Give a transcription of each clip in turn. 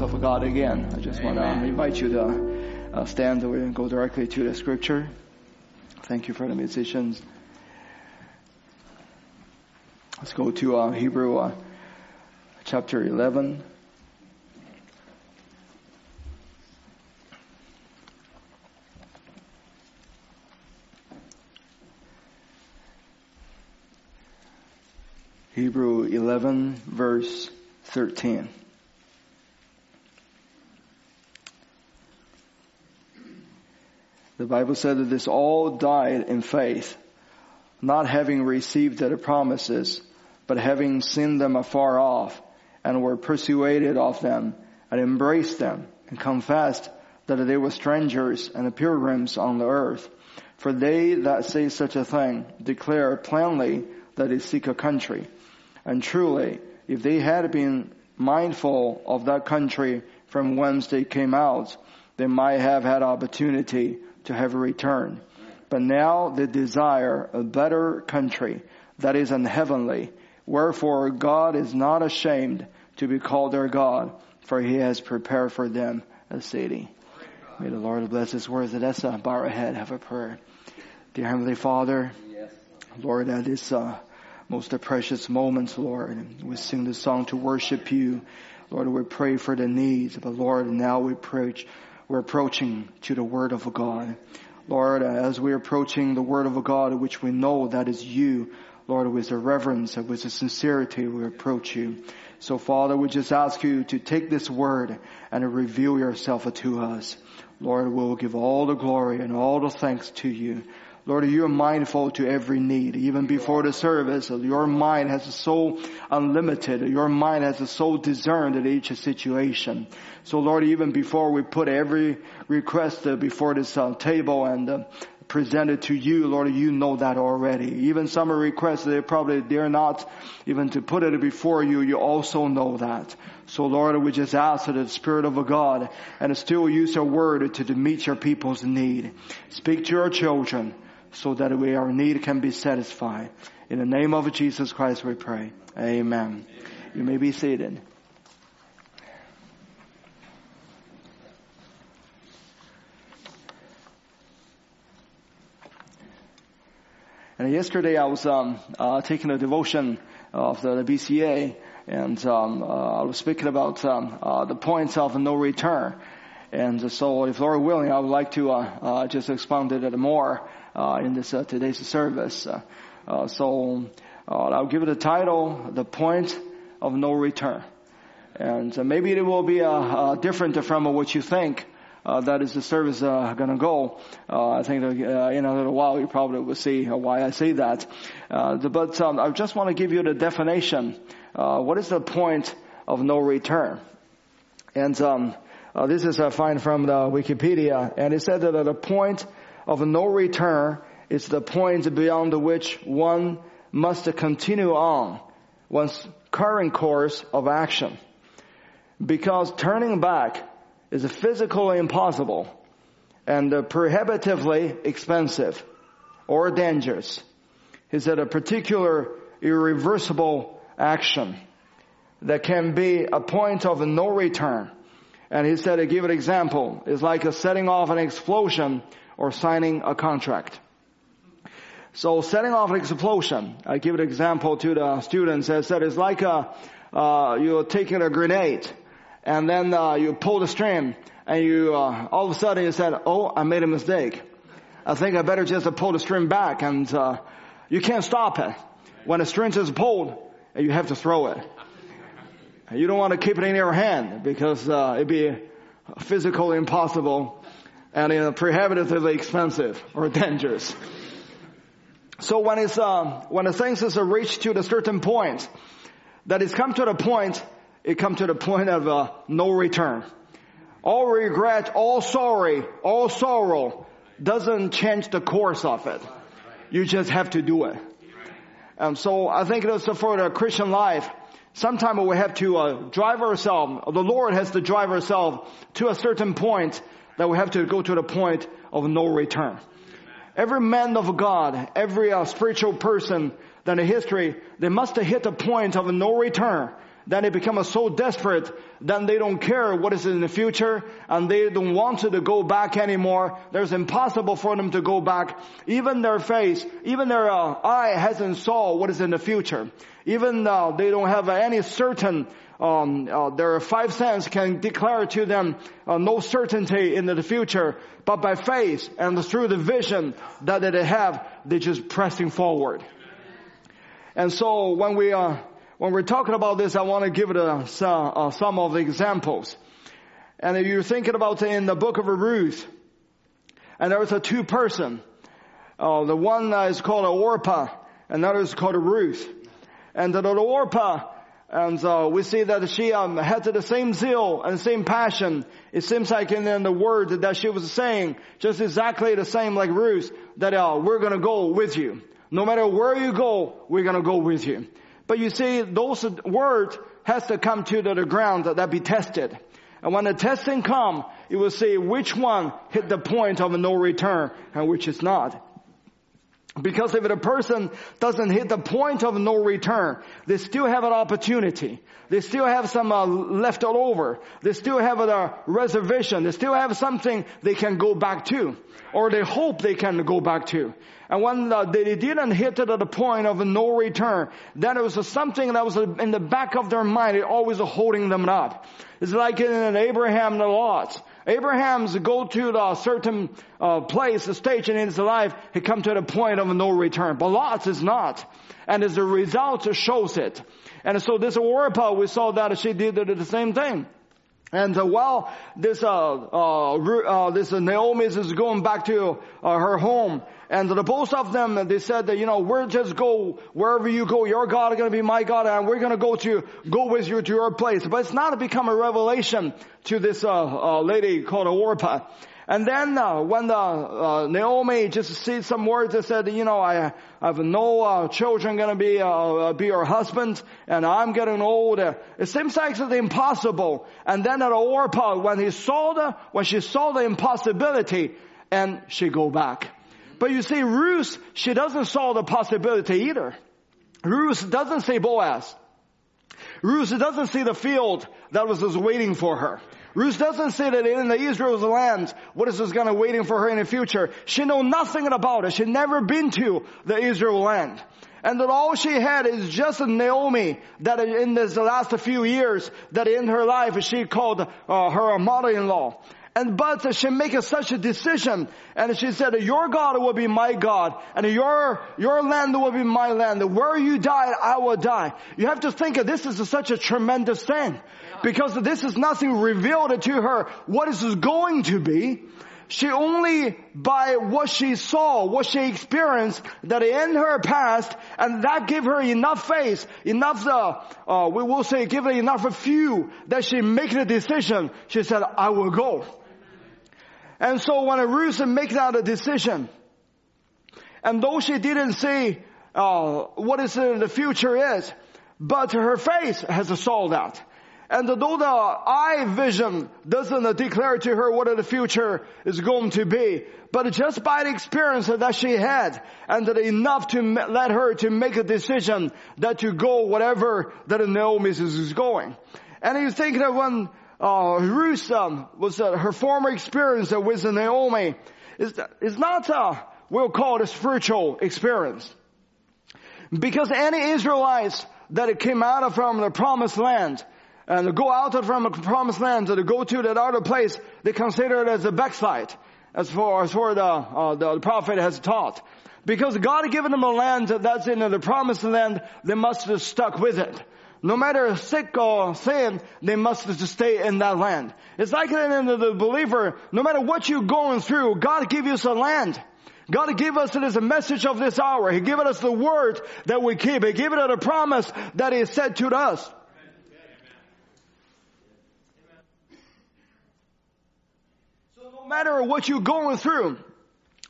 house of God again. I just want to invite you to uh, stand over and go directly to the scripture. Thank you for the musicians. Let's go to uh, Hebrew uh, chapter 11. Hebrew 11 verse 13. The Bible said that this all died in faith, not having received the promises, but having seen them afar off, and were persuaded of them, and embraced them, and confessed that they were strangers and pilgrims on the earth. For they that say such a thing declare plainly that they seek a country. And truly, if they had been mindful of that country from whence they came out, they might have had opportunity to have a return. But now they desire a better country that is an heavenly. Wherefore God is not ashamed to be called their God, for he has prepared for them a city. May the Lord bless his words. Let's uh, bow our head, have a prayer. Dear Heavenly Father, Lord, at this uh, most precious moments, Lord, we sing the song to worship you. Lord, we pray for the needs, but Lord, and now we preach we're approaching to the Word of God. Lord, as we're approaching the Word of God, which we know that is you, Lord, with a reverence and with a sincerity, we approach you. So Father, we just ask you to take this Word and reveal yourself to us. Lord, we'll give all the glory and all the thanks to you. Lord, you are mindful to every need. Even before the service, your mind has so unlimited. Your mind has so discerned at each situation. So Lord, even before we put every request before this uh, table and uh, present it to you, Lord, you know that already. Even some requests, they probably dare not even to put it before you, you also know that. So Lord, we just ask that the Spirit of God and still use your word to meet your people's need. Speak to your children so that we, our need can be satisfied. In the name of Jesus Christ we pray. Amen. You may be seated. And yesterday I was um, uh, taking a devotion of the, the BCA, and um, uh, I was speaking about um, uh, the points of no return. And so, if Lord willing, I would like to uh, uh, just expound it a little more Uh, in this uh, today's service. Uh, so, I'll give it a title: "The Point of No Return." And maybe it will be different from what you think. Uh, that is the service uh, going to go. Uh, I think uh, in a little while you probably will see why I say that. The, but um, I just want to give you the definition. what is the point of no return? And um, this is I find from the Wikipedia, and it said that the point of no return is the point beyond which one must continue on one's current course of action. Because turning back is physically impossible and prohibitively expensive or dangerous. He said a particular irreversible action that can be a point of no return. And he said to give an example is like a setting off an explosion or signing a contract. So setting off an explosion, I give an example to the students. I said it's like a, uh, you're taking a grenade and then uh, you pull the string, and you uh, all of a sudden you said, "Oh, I made a mistake. I think I better just pull the string back." And uh, you can't stop it. When the string is pulled, you have to throw it. You don't want to keep it in your hand because uh, it'd be physically impossible and uh, prohibitively expensive or dangerous. So when it's uh, when the things is reached to a certain point, that it's come to the point it come to the point of uh, no return. All regret, all sorry, all sorrow doesn't change the course of it. You just have to do it. And so I think that's for the Christian life. Sometimes we have to uh, drive ourselves. The Lord has to drive ourselves to a certain point that we have to go to the point of no return. Every man of God, every uh, spiritual person that in history, they must hit the point of no return then they become so desperate, then they don't care what is in the future, and they don't want to go back anymore. There's impossible for them to go back. Even their face, even their uh, eye hasn't saw what is in the future. Even uh, they don't have any certain um, uh, their five sense can declare to them uh, no certainty in the future, but by faith and through the vision that they have, they're just pressing forward. And so when we uh, when we're talking about this, I want to give it a, uh, some of the examples. And if you're thinking about in the book of Ruth, and there was a two person. Uh, the one is called a Orpah, and the other is called Ruth. And the, the Orpah, and uh, we see that she um, had the same zeal and same passion. It seems like in, in the word that she was saying, just exactly the same like Ruth, that uh, we're going to go with you. No matter where you go, we're going to go with you. But you see, those words has to come to the ground that be tested. And when the testing come, it will see which one hit the point of no return and which is not. Because if the person doesn't hit the point of no return, they still have an opportunity. They still have some uh, left over. They still have a reservation. They still have something they can go back to. Or they hope they can go back to. And when uh, they didn't hit it at the point of no return, then it was something that was in the back of their mind, it always holding them up. It's like in Abraham and Lot. Abraham's go to a certain uh, place, a stage in his life, he come to the point of no return. But Lot is not. And as a result, shows it. And so this Orpah, we saw that she did the same thing. And uh, while this uh, uh, uh this Naomi is going back to uh, her home, and the both of them they said that you know we're just go wherever you go, your God is going to be my God, and we're going to go to go with you to your place. But it's not become a revelation to this uh, lady called Orpah. And then uh, when the, uh, Naomi just said some words that said, you know, I, I have no uh, children going to be uh, uh, be your husband, and I'm getting old. It seems like it's impossible. And then at Orpah, when he saw the when she saw the impossibility, and she go back. But you see, Ruth, she doesn't saw the possibility either. Ruth doesn't see Boaz. Ruth doesn't see the field that was just waiting for her. Ruth doesn't see that in the Israel's land, what is going to waiting for her in the future. She know nothing about it. She never been to the Israel land. And that all she had is just a Naomi that in this last few years that in her life she called uh, her mother-in-law. And but she make such a decision, and she said, "Your God will be my God, and your your land will be my land. Where you die, I will die." You have to think this is such a tremendous thing, because this is nothing revealed to her what is going to be. She only by what she saw, what she experienced, that in her past, and that gave her enough faith, enough, uh, uh, we will say, give her enough fuel that she make the decision. She said, "I will go." And so when a Ruth make that a decision, and though she didn't say uh, what is the future is, but her face has saw that. And though the eye vision doesn't declare to her what the future is going to be, but just by the experience that she had, and that enough to let her to make a decision that to go whatever that Naomi is going. And you think that when uh, um, was uh, her former experience with Naomi is, is not, a, we'll call it a spiritual experience. Because any Israelites that came out of from the promised land, and go out from the promised land to go to that other place, they consider it as a backslide as far as for the, uh, the prophet has taught. Because God given them a land that's in the promised land, they must have stuck with it no matter sick or sin, they must stay in that land. It's like in the believer, no matter what you're going through, God give us a land. God give us it as a message of this hour. He given us the word that we keep. He given us a promise that He said to us. So no matter what you're going through,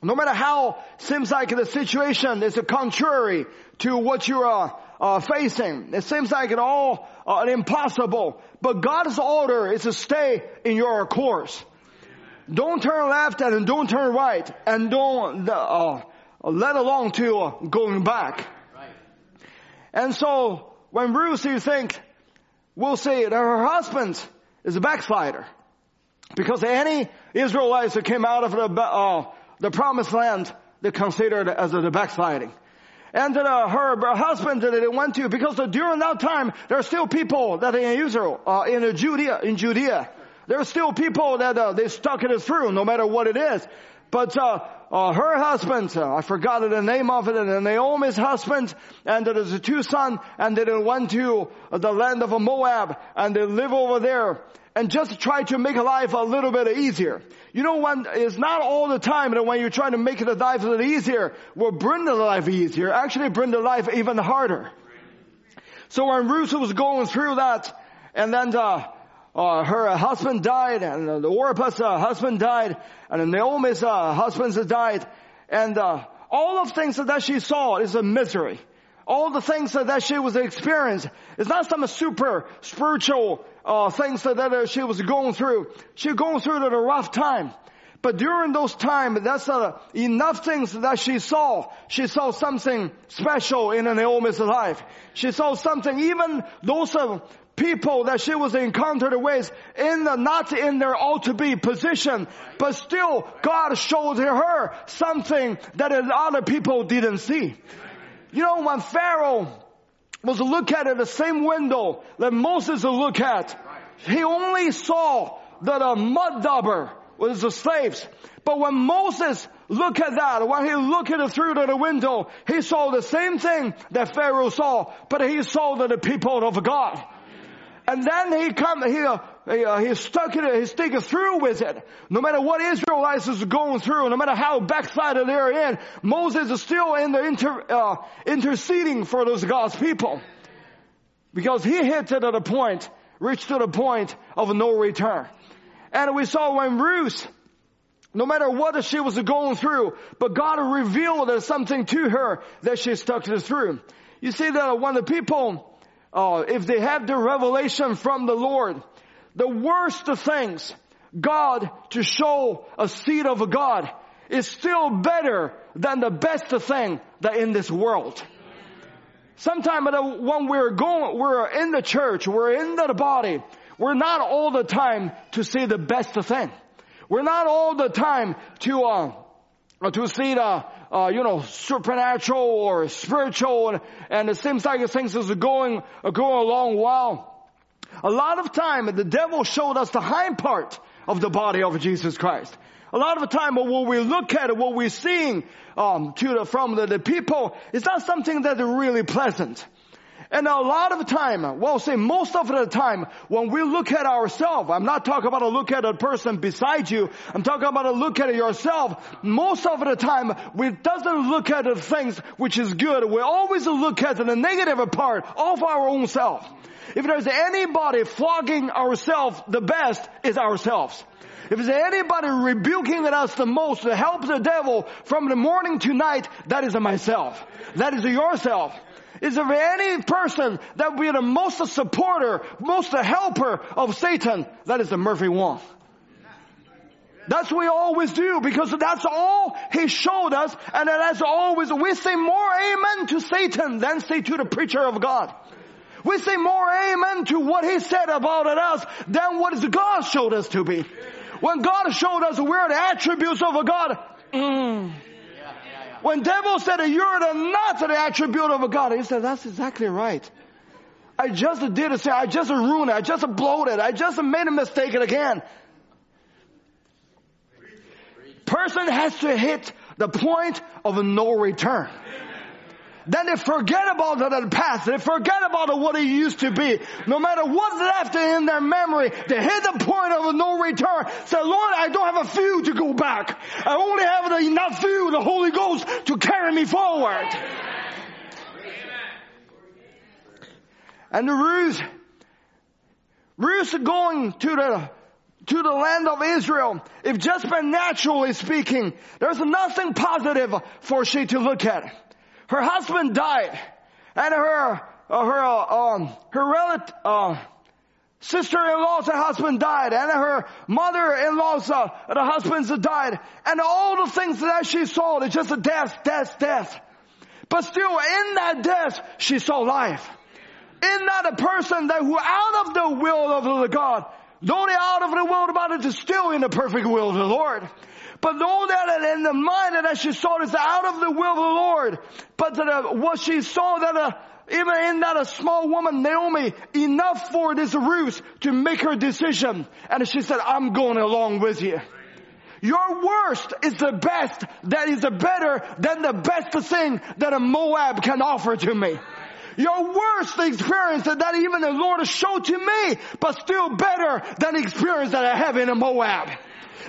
no matter how seems like the situation is contrary to what you are uh, facing. It seems like it all uh, impossible, but God's order is to stay in your course. Don't turn left and don't turn right, and don't uh, let alone to uh, going back. And so when Ruth, you think will see that her husband is a backslider. Because any Israelites that came out of the, uh, the promised land, they considered as the backsliding. And uh, her, her husband that they went to, because during that time, there are still people that in Israel, uh, in Judea, in Judea, there are still people that uh, they stuck it through, no matter what it is. But uh, uh, her husband, uh, I forgot the name of it, and Naomi's husband, and there's two sons, and they went to the land of Moab, and they live over there, and just try to make life a little bit easier. You know, when it's not all the time that when you're trying to make the life a little easier, will bring the life easier. Actually, bring the life even harder. So when Ruth was going through that, and then uh, uh, her husband died, and the Orpah's uh, husband died, and Naomi's uh, husband died, and uh, all of things that she saw is a misery. All the things that she was experiencing is not some super spiritual uh, things that, she was going through. She was going through at a rough time. But during those times, that's uh, enough things that she saw. She saw something special in Naomi's life. She saw something, even those uh, people that she was encountered with in the, not in their ought to be position, but still God showed her something that other people didn't see. You know, when Pharaoh was look at it the same window that Moses look at, he only saw that a mud dauber was the slaves. But when Moses looked at that, when he looked at it through the window, he saw the same thing that Pharaoh saw, but he saw that the people of God. And then he come, he, uh, he, uh, he stuck it, he stick through with it. No matter what Israelites is going through, no matter how backslided they're in, Moses is still in the inter, uh, interceding for those God's people. Because he hit it at a point, reached to the point of no return. And we saw when Ruth, no matter what she was going through, but God revealed something to her that she stuck it through. You see that when the people uh, if they have the revelation from the Lord, the worst of things, God to show a seed of God is still better than the best thing that in this world. Sometimes when we're going, we're in the church, we're in the body, we're not all the time to see the best thing. We're not all the time to, uh, to see the, uh, you know, supernatural or spiritual, and, and it seems like things is going going along well. A lot of time, the devil showed us the hind part of the body of Jesus Christ. A lot of the time, when we look at what we're seeing um, to the, from the, the people, is not something that is really pleasant. And a lot of time, well, say most of the time, when we look at ourselves, I'm not talking about a look at a person beside you. I'm talking about a look at yourself. Most of the time, we doesn't look at the things which is good. We always look at the negative part of our own self. If there's anybody flogging ourselves the best, is ourselves. If there's anybody rebuking us the most to help the devil from the morning to night, that is myself. That is yourself. Is there any person that will be the most supporter, most helper of Satan? That is the Murphy Wong. That's what we always do because that's all he showed us and that's always, we say more amen to Satan than say to the preacher of God. We say more amen to what he said about us than what God showed us to be. When God showed us we're the attributes of a God, mm, when devil said you're the, not to the attribute of a God, he said, that's exactly right. I just did it. Say, I just ruined it. I just bloated. It, I just made a mistake again. Person has to hit the point of no return. Then they forget about the past. They forget about what it used to be. No matter what's left in their memory, they hit the point of no return. Say, Lord, I don't have a few to go back. I only have enough few, the Holy Ghost, to carry me forward. And Ruth, Ruth going to the to the land of Israel, if just by naturally speaking, there's nothing positive for she to look at. Her husband died, and her uh, her uh, um, her relative uh, sister-in-law's husband died, and her mother-in-law's uh, the husband's died, and all the things that she saw, it's just a death, death, death. But still, in that death, she saw life. In that a person that who out of the will of the God, though they out of the will of God is still in the perfect will of the Lord. But know that in the mind that she saw is out of the will of the Lord. But that, uh, what she saw that uh, even in that a small woman, Naomi, enough for this Ruth to make her decision. And she said, I'm going along with you. Your worst is the best that is better than the best thing that a Moab can offer to me. Your worst experience that even the Lord showed to me, but still better than the experience that I have in a Moab.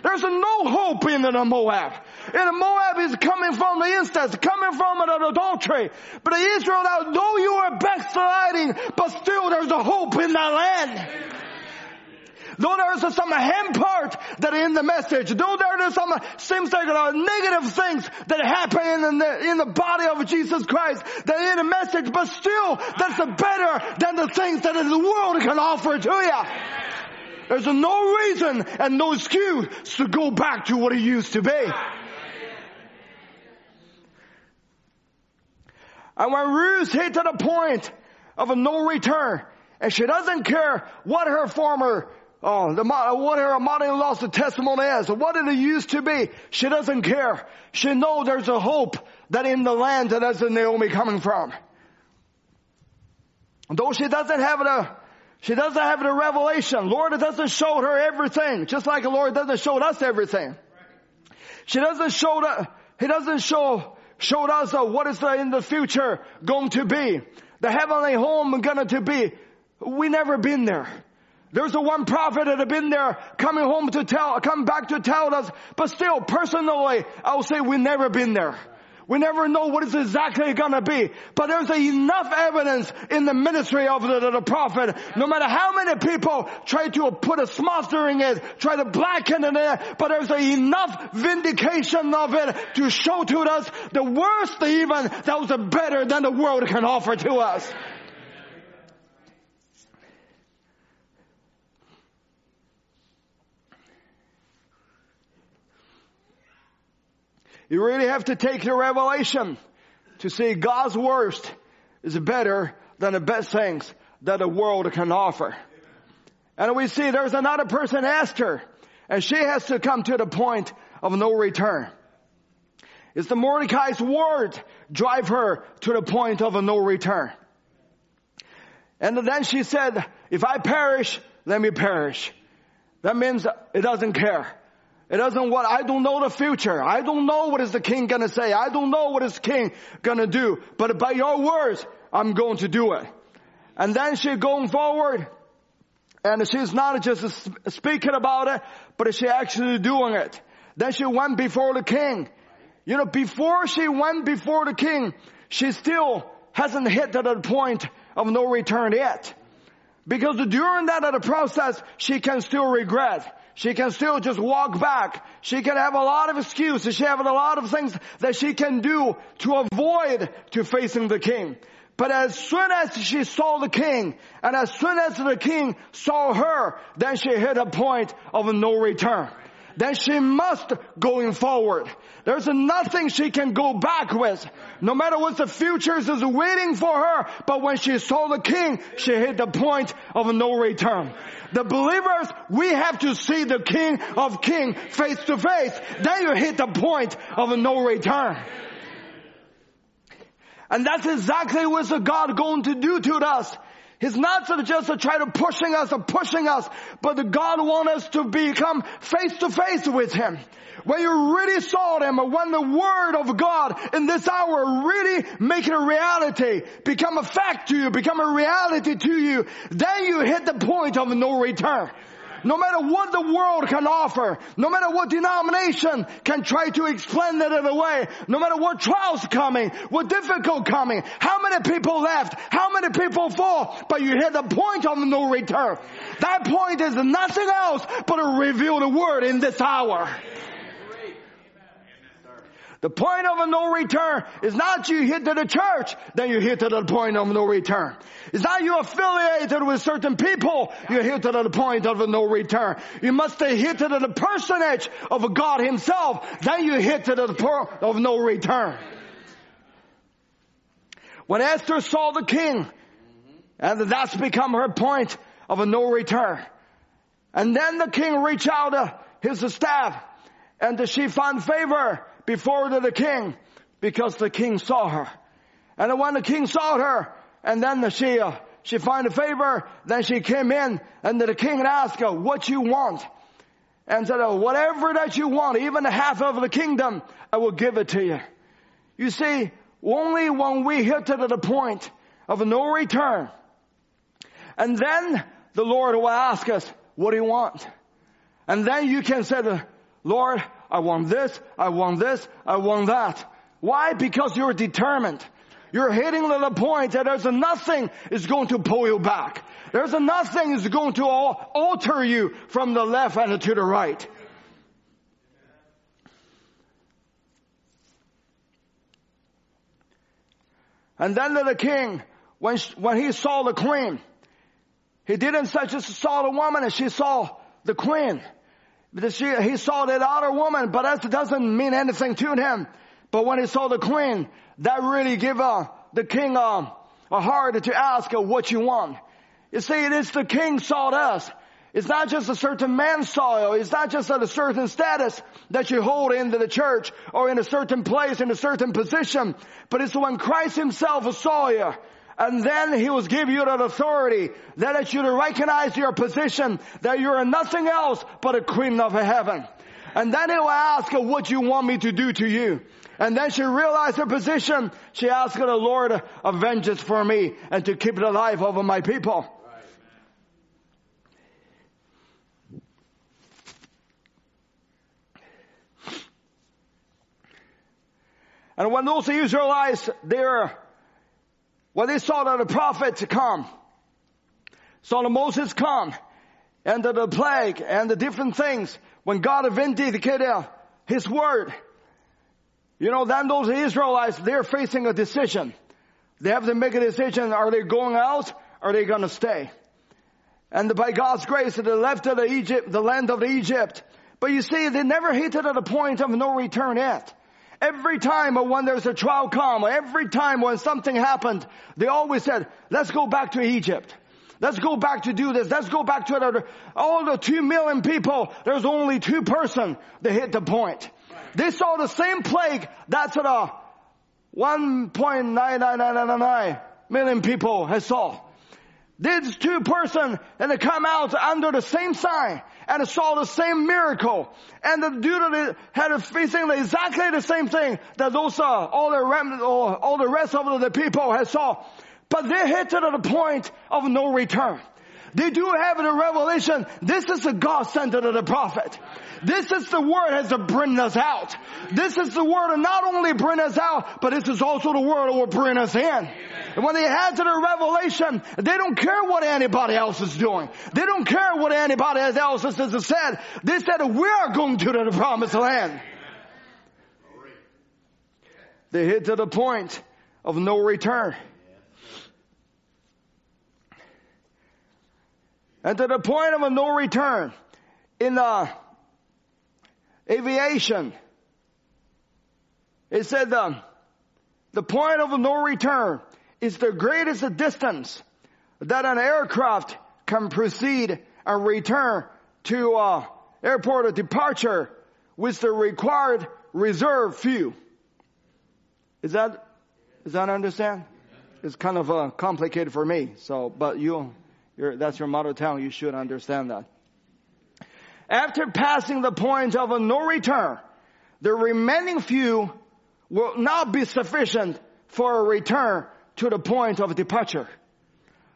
There's no hope in the Moab. And the Moab is coming from the incest, coming from an adultery. But the Israel, though you are backsliding, but still there's a hope in that land. Though there's some hand part that in the message, though there is some seems like uh, negative things that happen in the, in the body of Jesus Christ, that in the message, but still that's better than the things that the world can offer to you. There's no reason and no excuse to go back to what it used to be. And when Ruth hit to the point of a no return, and she doesn't care what her former, oh, the, what her mother-in-law's testimony is, or what it used to be, she doesn't care. She knows there's a hope that in the land that that's Naomi coming from. Though she doesn't have the she doesn't have the revelation. Lord doesn't show her everything, just like the Lord doesn't show us everything. She doesn't show the, He doesn't show, show us what is in the future going to be. The heavenly home going to be. We never been there. There's a one prophet that have been there coming home to tell, come back to tell us, but still personally, I will say we never been there. We never know what it's exactly gonna be. But there's enough evidence in the ministry of the, the, prophet. No matter how many people try to put a smother in it, try to blacken it, but there's enough vindication of it to show to us the worst even that was better than the world can offer to us. You really have to take the revelation to see God's worst is better than the best things that the world can offer. And we see there's another person Esther, and she has to come to the point of no return. It's the Mordecai's word drive her to the point of no return. And then she said, if I perish, let me perish. That means it doesn't care. It doesn't what, I don't know the future. I don't know what is the king gonna say. I don't know what is king gonna do. But by your words, I'm going to do it. And then she's going forward. And she's not just speaking about it, but she actually doing it. Then she went before the king. You know, before she went before the king, she still hasn't hit to the point of no return yet. Because during that process, she can still regret. She can still just walk back. She can have a lot of excuses. She have a lot of things that she can do to avoid to facing the king. But as soon as she saw the king, and as soon as the king saw her, then she hit a point of no return then she must going forward. There's nothing she can go back with. No matter what the future is waiting for her, but when she saw the king, she hit the point of no return. The believers, we have to see the king of king face to face. Then you hit the point of no return. And that's exactly what God going to do to us. He's not just to try to pushing us or pushing us, but God wants us to become face to face with Him. When you really saw Him, when the Word of God in this hour really make it a reality, become a fact to you, become a reality to you, then you hit the point of no return. No matter what the world can offer, no matter what denomination can try to explain it away, no matter what trials coming, what difficult coming, how many people left, how many people fall, but you hit the point of no return. That point is nothing else but to reveal the word in this hour. The point of a no return is not you hit to the church, then you hit to the point of no return. It's not you affiliated with certain people, you hit to the point of no return. You must hit to the personage of God himself, then you hit to the point of no return. When Esther saw the king, And that's become her point of a no return. And then the king reached out uh, his staff and she found favor before the king because the king saw her. And when the king saw her and then she, uh, she find a favor, then she came in and the king asked her, what you want? And said, oh, whatever that you want, even half of the kingdom, I will give it to you. You see, only when we hit to the point of no return, and then the Lord will ask us, what do you want? And then you can say, Lord, I want this, I want this, I want that. Why? Because you're determined. You're hitting the point that there's nothing is going to pull you back. There's nothing is going to alter you from the left and to the right. And then the king, when, when he saw the queen, he didn't say just saw the woman and she saw the queen. She, he saw that other woman, but that doesn't mean anything to him. But when he saw the queen, that really give uh, the king uh, a heart to ask her what you want. You see, it is the king sought us. It's not just a certain man saw you. It's not just a certain status that you hold into the church or in a certain place, in a certain position. But it's when Christ himself saw you and then he will give you that authority that you to recognize your position, that you're nothing else but a queen of heaven. And then he will ask what you want me to do to you? And then she realized her position. She asked the Lord of vengeance for me and to keep the life over my people. And when those Israelites, they're when they saw that the prophet come, saw the Moses come, and the, the plague and the different things, when God vindicated His word, you know, then those Israelites, they're facing a decision. They have to make a decision. Are they going out? Are they going to stay? And by God's grace, they left of the Egypt, the land of Egypt. But you see, they never hit it at a point of no return yet. Every time when there's a trial come, every time when something happened, they always said, let's go back to Egypt. Let's go back to do this. Let's go back to another. All the two million people, there's only two person that hit the point. They saw the same plague. That's what a 1.99999 million people has saw. These two person and they come out under the same sign and saw the same miracle. And the dude had facing exactly the same thing that those uh, all the rem- all the rest of the people had saw. But they hit to the point of no return. They do have the revelation. This is the God sent to the prophet. This is the word has to bring us out. This is the word to not only bring us out, but this is also the word that will bring us in. And when they had to the revelation, they don't care what anybody else is doing. They don't care what anybody else has said. They said, we are going to the promised land. They hit to the point of no return. And to the point of a no return in the aviation, it said the, the point of a no return is the greatest distance that an aircraft can proceed and return to uh, airport of departure with the required reserve fuel. Is that, is that understand? It's kind of uh, complicated for me. So, but you, that's your mother tongue. You should understand that. After passing the point of no return, the remaining few will not be sufficient for a return to the point of departure.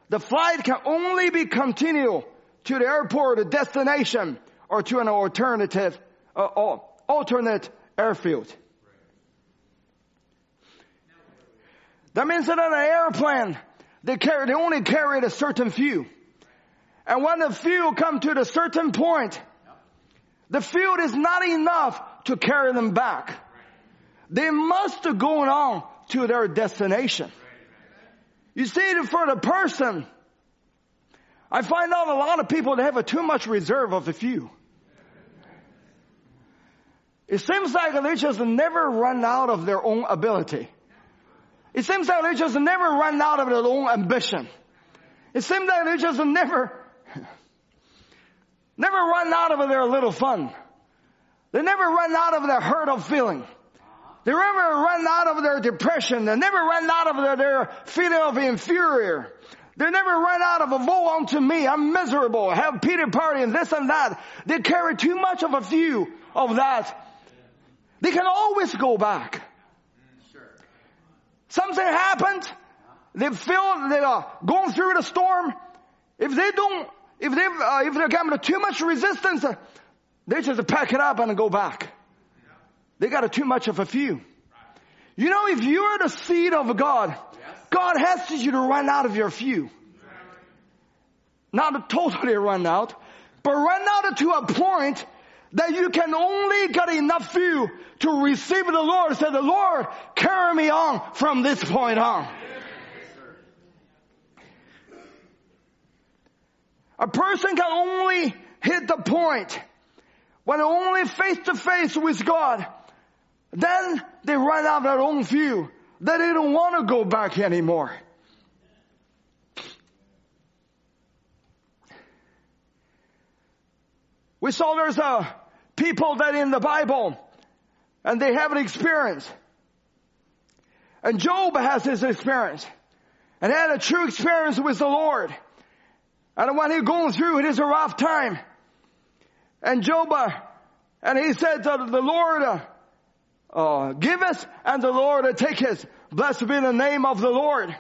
The flight can only be continued to the airport destination or to an alternative, uh, alternate airfield. That means that an airplane, they carry, they only carry a certain few. And when the few come to a certain point, the field is not enough to carry them back. They must go on to their destination. You see, for the person, I find out a lot of people that have a too much reserve of the few. It seems like they just never run out of their own ability. It seems that they just never run out of their own ambition. It seems that they just never, never run out of their little fun. They never run out of their hurt of feeling. They never run out of their depression. They never run out of their, their feeling of inferior. They never run out of a woe unto me. I'm miserable. Have pity party and this and that. They carry too much of a view of that. They can always go back. Something happened. They feel they are going through the storm. If they don't, if they, uh, if they're coming to too much resistance, uh, they just pack it up and go back. They got a too much of a few. You know, if you're the seed of God, God has to you to run out of your few. Not to totally run out, but run out to a point that you can only get enough fuel to receive the Lord. Say, the Lord, carry me on from this point on. A person can only hit the point when only face to face with God. Then they run out of their own that they don't want to go back anymore. We saw there's a people that in the Bible and they have an experience. And Job has his experience and had a true experience with the Lord. And when he going through, it is a rough time. And Job, uh, and he said to the Lord, uh, uh, give us and the Lord will take us. Blessed be the name of the Lord.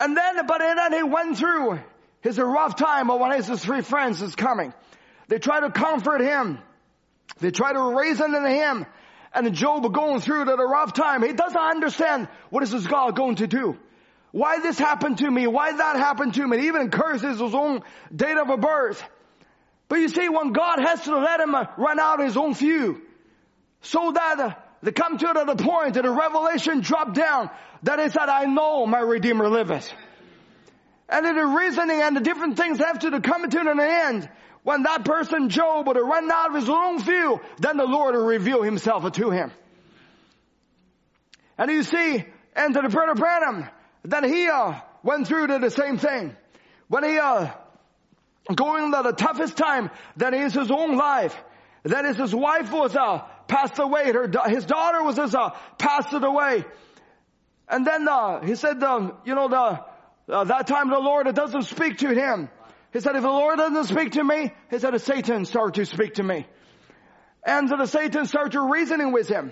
And then, but then he went through his rough time when his three friends is coming. They try to comfort him. They try to reason in him. And Job going through the rough time. He doesn't understand what is this God going to do. Why this happened to me? Why that happened to me? He even curses his own date of birth. But you see, when God has to let him run out his own few, so that uh, they come to the point that the revelation dropped down that is that I know my Redeemer liveth. And in the reasoning and the different things have to come to an end. When that person, Job, would have run out of his own view, then the Lord will reveal himself to him. And you see, and to the brother Branham, that he uh, went through to the same thing. When he uh, going to the toughest time that is his own life, that is his wife was uh, passed away. Her, his daughter was uh, passed away. And then, uh, he said, um, you know, the, uh, that time the Lord doesn't speak to him. He said, if the Lord doesn't speak to me, he said, Satan started to speak to me. And so the Satan started reasoning with him.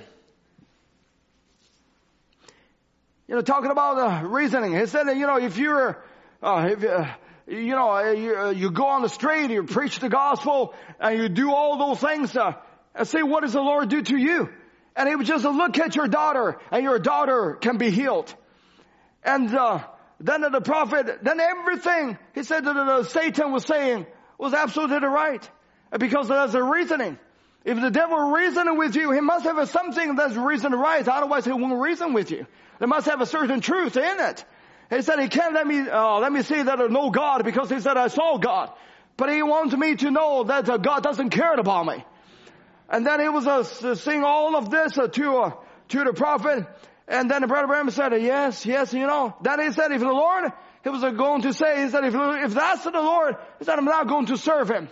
You know, talking about the reasoning. He said, you know, if you're, uh, if, uh, you know, you, uh, you, go on the street, you preach the gospel, and you do all those things, uh, and say, what does the Lord do to you? And he would just look at your daughter and your daughter can be healed. And, then the prophet, then everything he said that the Satan was saying was absolutely right. Because there's a reasoning. If the devil reasoning with you, he must have something that's reason right. Otherwise he won't reason with you. There must have a certain truth in it. He said he can't let me, uh, let me see that there's no God because he said I saw God. But he wants me to know that uh, God doesn't care about me. And then he was uh, saying all of this uh, to, uh, to the prophet. And then the brother Branham said, yes, yes, you know. Then he said, if the Lord, he was going to say, he said, if, if that's the Lord, he said, I'm not going to serve him.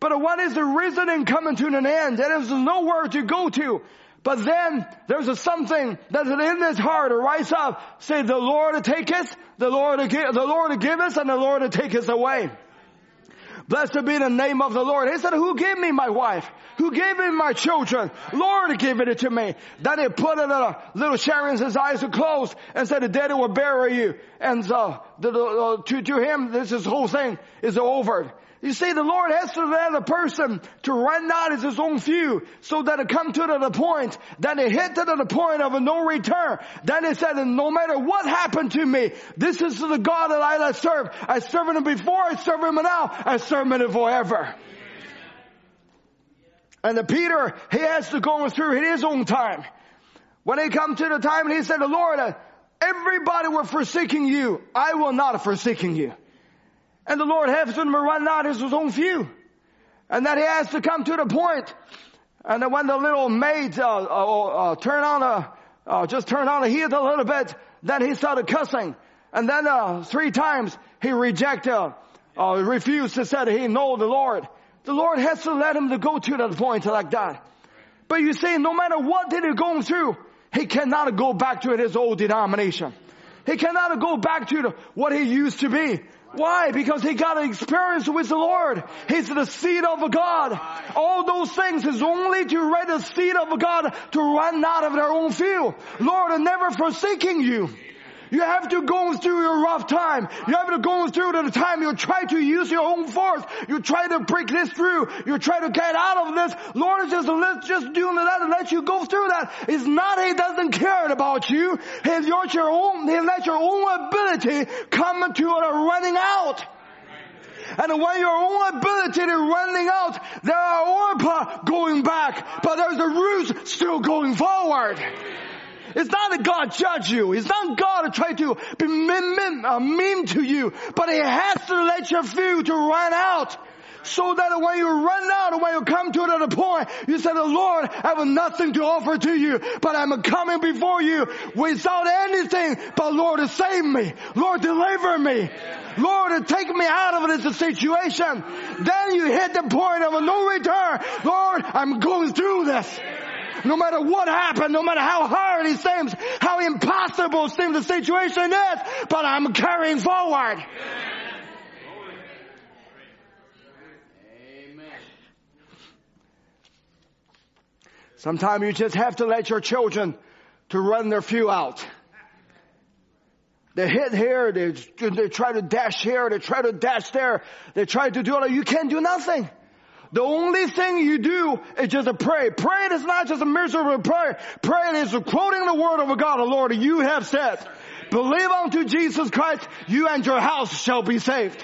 But what is the reasoning coming to an end? And there's nowhere to go to. But then there's a something that's in his heart rise up, say, the Lord to take us, the Lord give, the Lord to give us, and the Lord to take us away. Blessed be the name of the Lord. He said, who gave me my wife? Who gave me my children? Lord gave it to me. Then he put it in a little Sharon's his eyes are closed and said, the dead will bury you. And uh, the, uh, to, to him, this is whole thing is over. You see, the Lord has to let a person to run out as his own few so that it come to the point, that it hit to the point of a no return. Then he said, no matter what happened to me, this is the God that I serve. I serve him before, I serve him now, I serve him forever. And the Peter, he has to go through his own time. When he come to the time and he said, the Lord, everybody were forsaking you. I will not forsaking you. And the Lord has to run out his own few. And that he has to come to the point. And when the little maid, uh, uh, uh, turn on a, uh, just turn on the heat a little bit, then he started cussing. And then uh, three times he rejected, uh, uh, refused to say he know the Lord. The Lord has to let him to go to that point like that. But you see, no matter what did he go through, he cannot go back to his old denomination. He cannot go back to what he used to be. Why? Because he got an experience with the Lord. He's the seed of God. All those things is only to raise the seed of God to run out of their own field. Lord, never forsaking you. You have to go through your rough time. You have to go through the time you try to use your own force. You try to break this through. You try to get out of this. Lord is just let just do that and let you go through that. It's not He doesn't care about you. He's your, your own, He let your own ability come to a running out. And when your own ability is running out, there are Orpah going back, but there's a Ruth still going forward. It's not that God judge you. It's not God to try to be mean, mean, uh, mean to you, but He has to let your feel to run out. So that when you run out, when you come to another point, you say, Lord, I have nothing to offer to you, but I'm coming before you without anything, but Lord, save me. Lord, deliver me. Lord, take me out of this situation. Then you hit the point of no return. Lord, I'm going through this. No matter what happened, no matter how hard it seems, how impossible seems the situation is, but I'm carrying forward. Sometimes you just have to let your children to run their few out. They hit here, they, they try to dash here, they try to dash there, they try to do it. You can't do nothing. The only thing you do is just to pray. Praying is not just a miserable prayer. Praying is quoting the word of God. The Lord, you have said, believe unto Jesus Christ, you and your house shall be saved.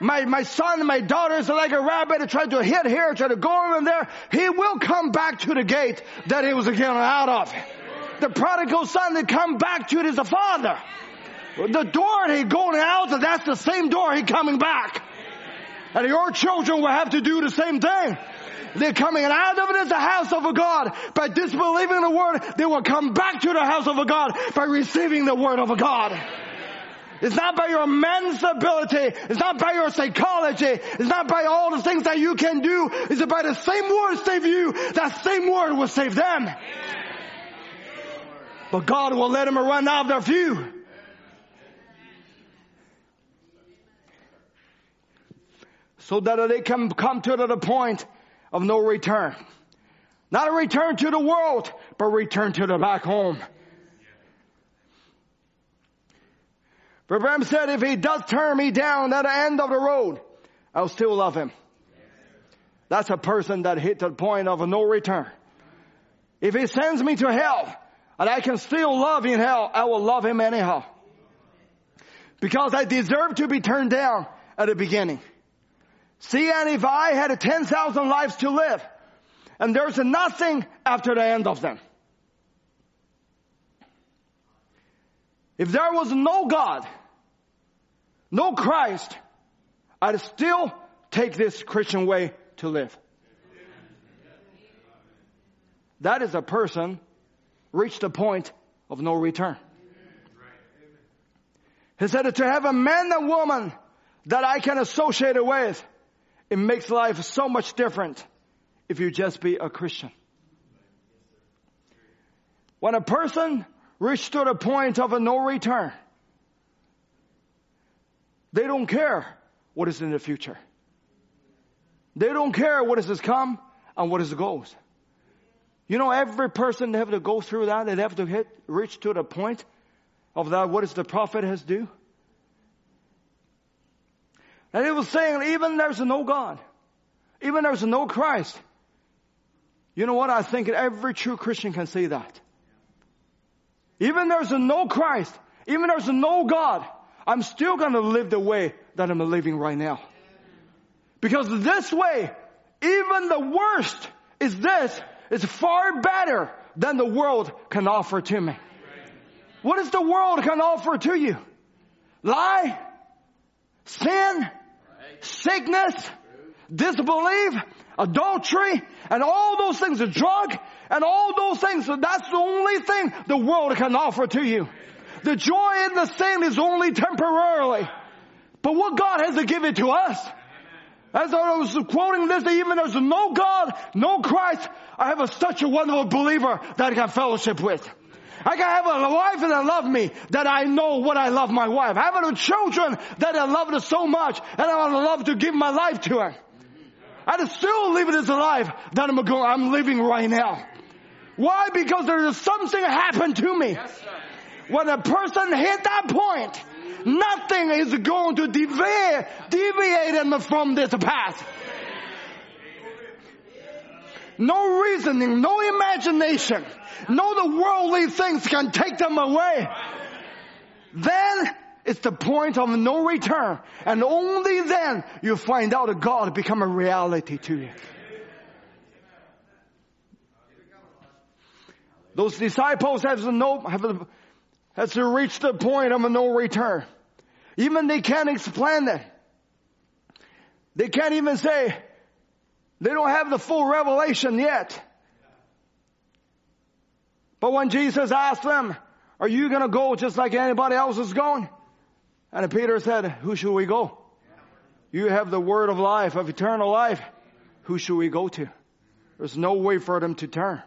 My, my son, my daughter is like a rabbit trying to hit here, trying to go in there. He will come back to the gate that he was again out of. The prodigal son that come back to it is the father. The door he going out, that's the same door he coming back. And your children will have to do the same thing. They're coming out of it as the house of a God. By disbelieving the word, they will come back to the house of a God by receiving the word of a God. It's not by your men's ability. It's not by your psychology. It's not by all the things that you can do. It's by the same word save you. That same word will save them. But God will let them run out of their view. So that they can come to the point of no return. Not a return to the world, but return to the back home. Abraham said, if he does turn me down at the end of the road, I'll still love him. That's a person that hit the point of no return. If he sends me to hell, and I can still love in hell, I will love him anyhow. Because I deserve to be turned down at the beginning. See, and if I had 10,000 lives to live, and there's nothing after the end of them. If there was no God, no Christ, I'd still take this Christian way to live. That is a person reached a point of no return. He said to have a man and woman that I can associate with it makes life so much different if you just be a Christian. When a person reaches to the point of a no return, they don't care what is in the future. They don't care what is to come and what is the goals. You know, every person they have to go through that, they have to hit, reach to the point of that, what is the prophet has do? And he was saying, even there's no God, even there's no Christ. You know what? I think every true Christian can say that. Even there's no Christ, even there's no God, I'm still gonna live the way that I'm living right now. Because this way, even the worst is this, is far better than the world can offer to me. What does the world can offer to you? Lie, sin, sickness, disbelief, adultery, and all those things, a drug, and all those things. That's the only thing the world can offer to you. The joy in the sin is only temporarily. But what God has to give it to us. As I was quoting this, even there's no God, no Christ, I have a, such a wonderful believer that I can fellowship with. I can have a wife that love me, that I know what I love my wife. Having a children that I love her so much, and I would love to give my life to her. I'd still live this life that I'm, going, I'm living right now. Why? Because there is something happened to me. when a person hit that point, nothing is going to deviate, deviate them from this path. No reasoning, no imagination, no the worldly things can take them away. Then it's the point of no return. And only then you find out that God become a reality to you. Those disciples have no, have, has to reach the point of no return. Even they can't explain it. They can't even say, they don't have the full revelation yet. But when Jesus asked them, are you gonna go just like anybody else is going? And Peter said, who should we go? You have the word of life, of eternal life. Who should we go to? There's no way for them to turn.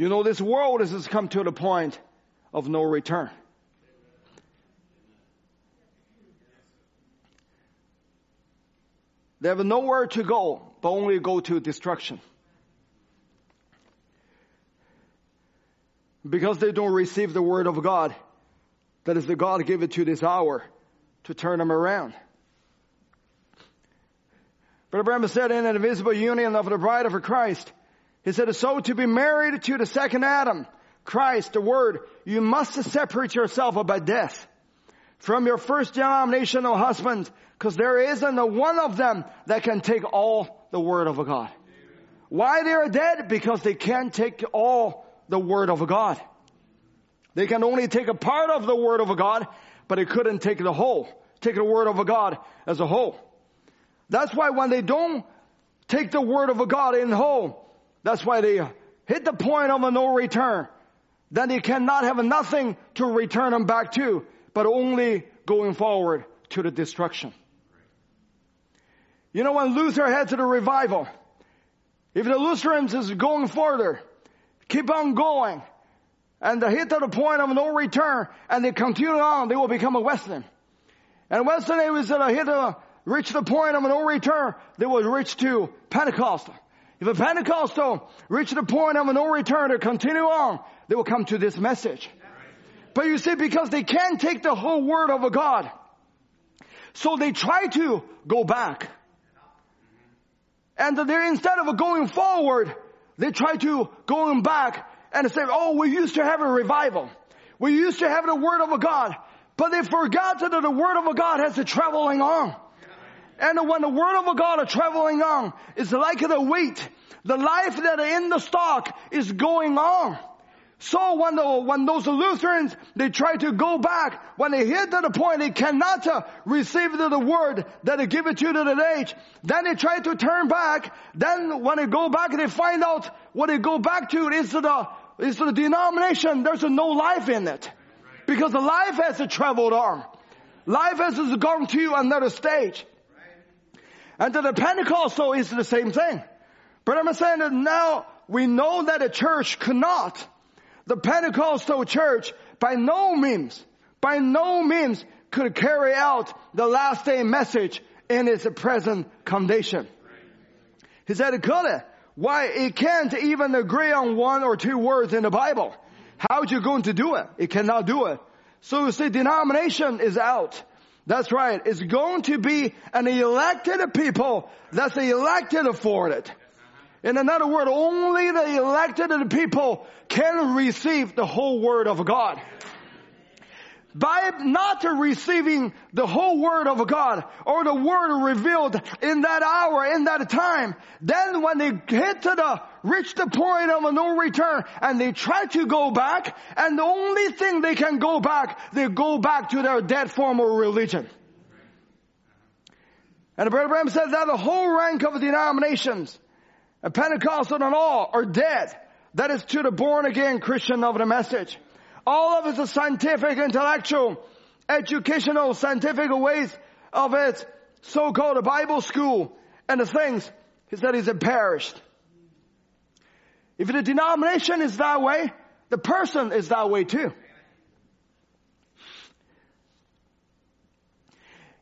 You know, this world has come to the point of no return. They have nowhere to go, but only go to destruction. Because they don't receive the word of God, that is the God give it to this hour to turn them around. Brother Branham said in an invisible union of the bride of Christ, he said, so to be married to the second Adam, Christ, the Word, you must separate yourself by death from your first denomination denominational husband, because there isn't a one of them that can take all the Word of God. Why they are dead? Because they can't take all the Word of God. They can only take a part of the Word of God, but they couldn't take the whole, take the Word of God as a whole. That's why when they don't take the Word of God in whole, that's why they hit the point of a no return. Then they cannot have nothing to return them back to, but only going forward to the destruction. You know, when Luther had to the revival, if the Lutherans is going further, keep on going, and they hit to the point of no return, and they continue on, they will become a Wesleyan. And Wesleyan was uh, hit reach the point of no return, they will reach to Pentecostal. If a Pentecostal reach the point of no return to continue on, they will come to this message. But you see, because they can't take the whole word of a God, so they try to go back. And they're instead of going forward, they try to going back and say, oh, we used to have a revival. We used to have the word of a God. But they forgot that the word of a God has to traveling on. And when the word of God is traveling on, it's like the weight. The life that in the stock is going on. So when the, when those Lutherans, they try to go back, when they hit to the point they cannot uh, receive the, the word that they give it to the age, then they try to turn back, then when they go back they find out what they go back to is the, is the denomination, there's no life in it. Because the life has traveled on. Life has gone to another stage. And to the Pentecostal is the same thing. But I'm saying that now we know that a church cannot, the Pentecostal church by no means, by no means could carry out the last day message in its present condition. He said it couldn't. Why? It can't even agree on one or two words in the Bible. How are you going to do it? It cannot do it. So you see, denomination is out. That's right. It's going to be an elected people that's elected for it. In another word, only the elected people can receive the whole word of God by not receiving the whole word of God or the word revealed in that hour, in that time, then when they hit to the, reach the point of a no return and they try to go back and the only thing they can go back, they go back to their dead form of religion. And Brother said that the whole rank of denominations, Pentecostal and all, are dead. That is to the born again Christian of the message. All of its scientific, intellectual, educational, scientific ways of it, so-called Bible school, and the things, he said is perished. If the denomination is that way, the person is that way too.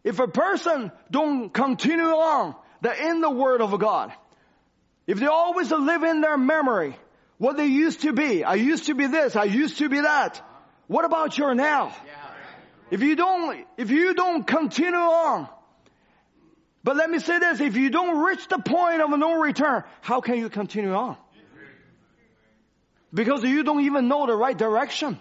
If a person don't continue on the in the word of God, if they always live in their memory what they used to be, I used to be this, I used to be that. What about your now? If you don't, if you don't continue on, but let me say this, if you don't reach the point of no return, how can you continue on? Because you don't even know the right direction.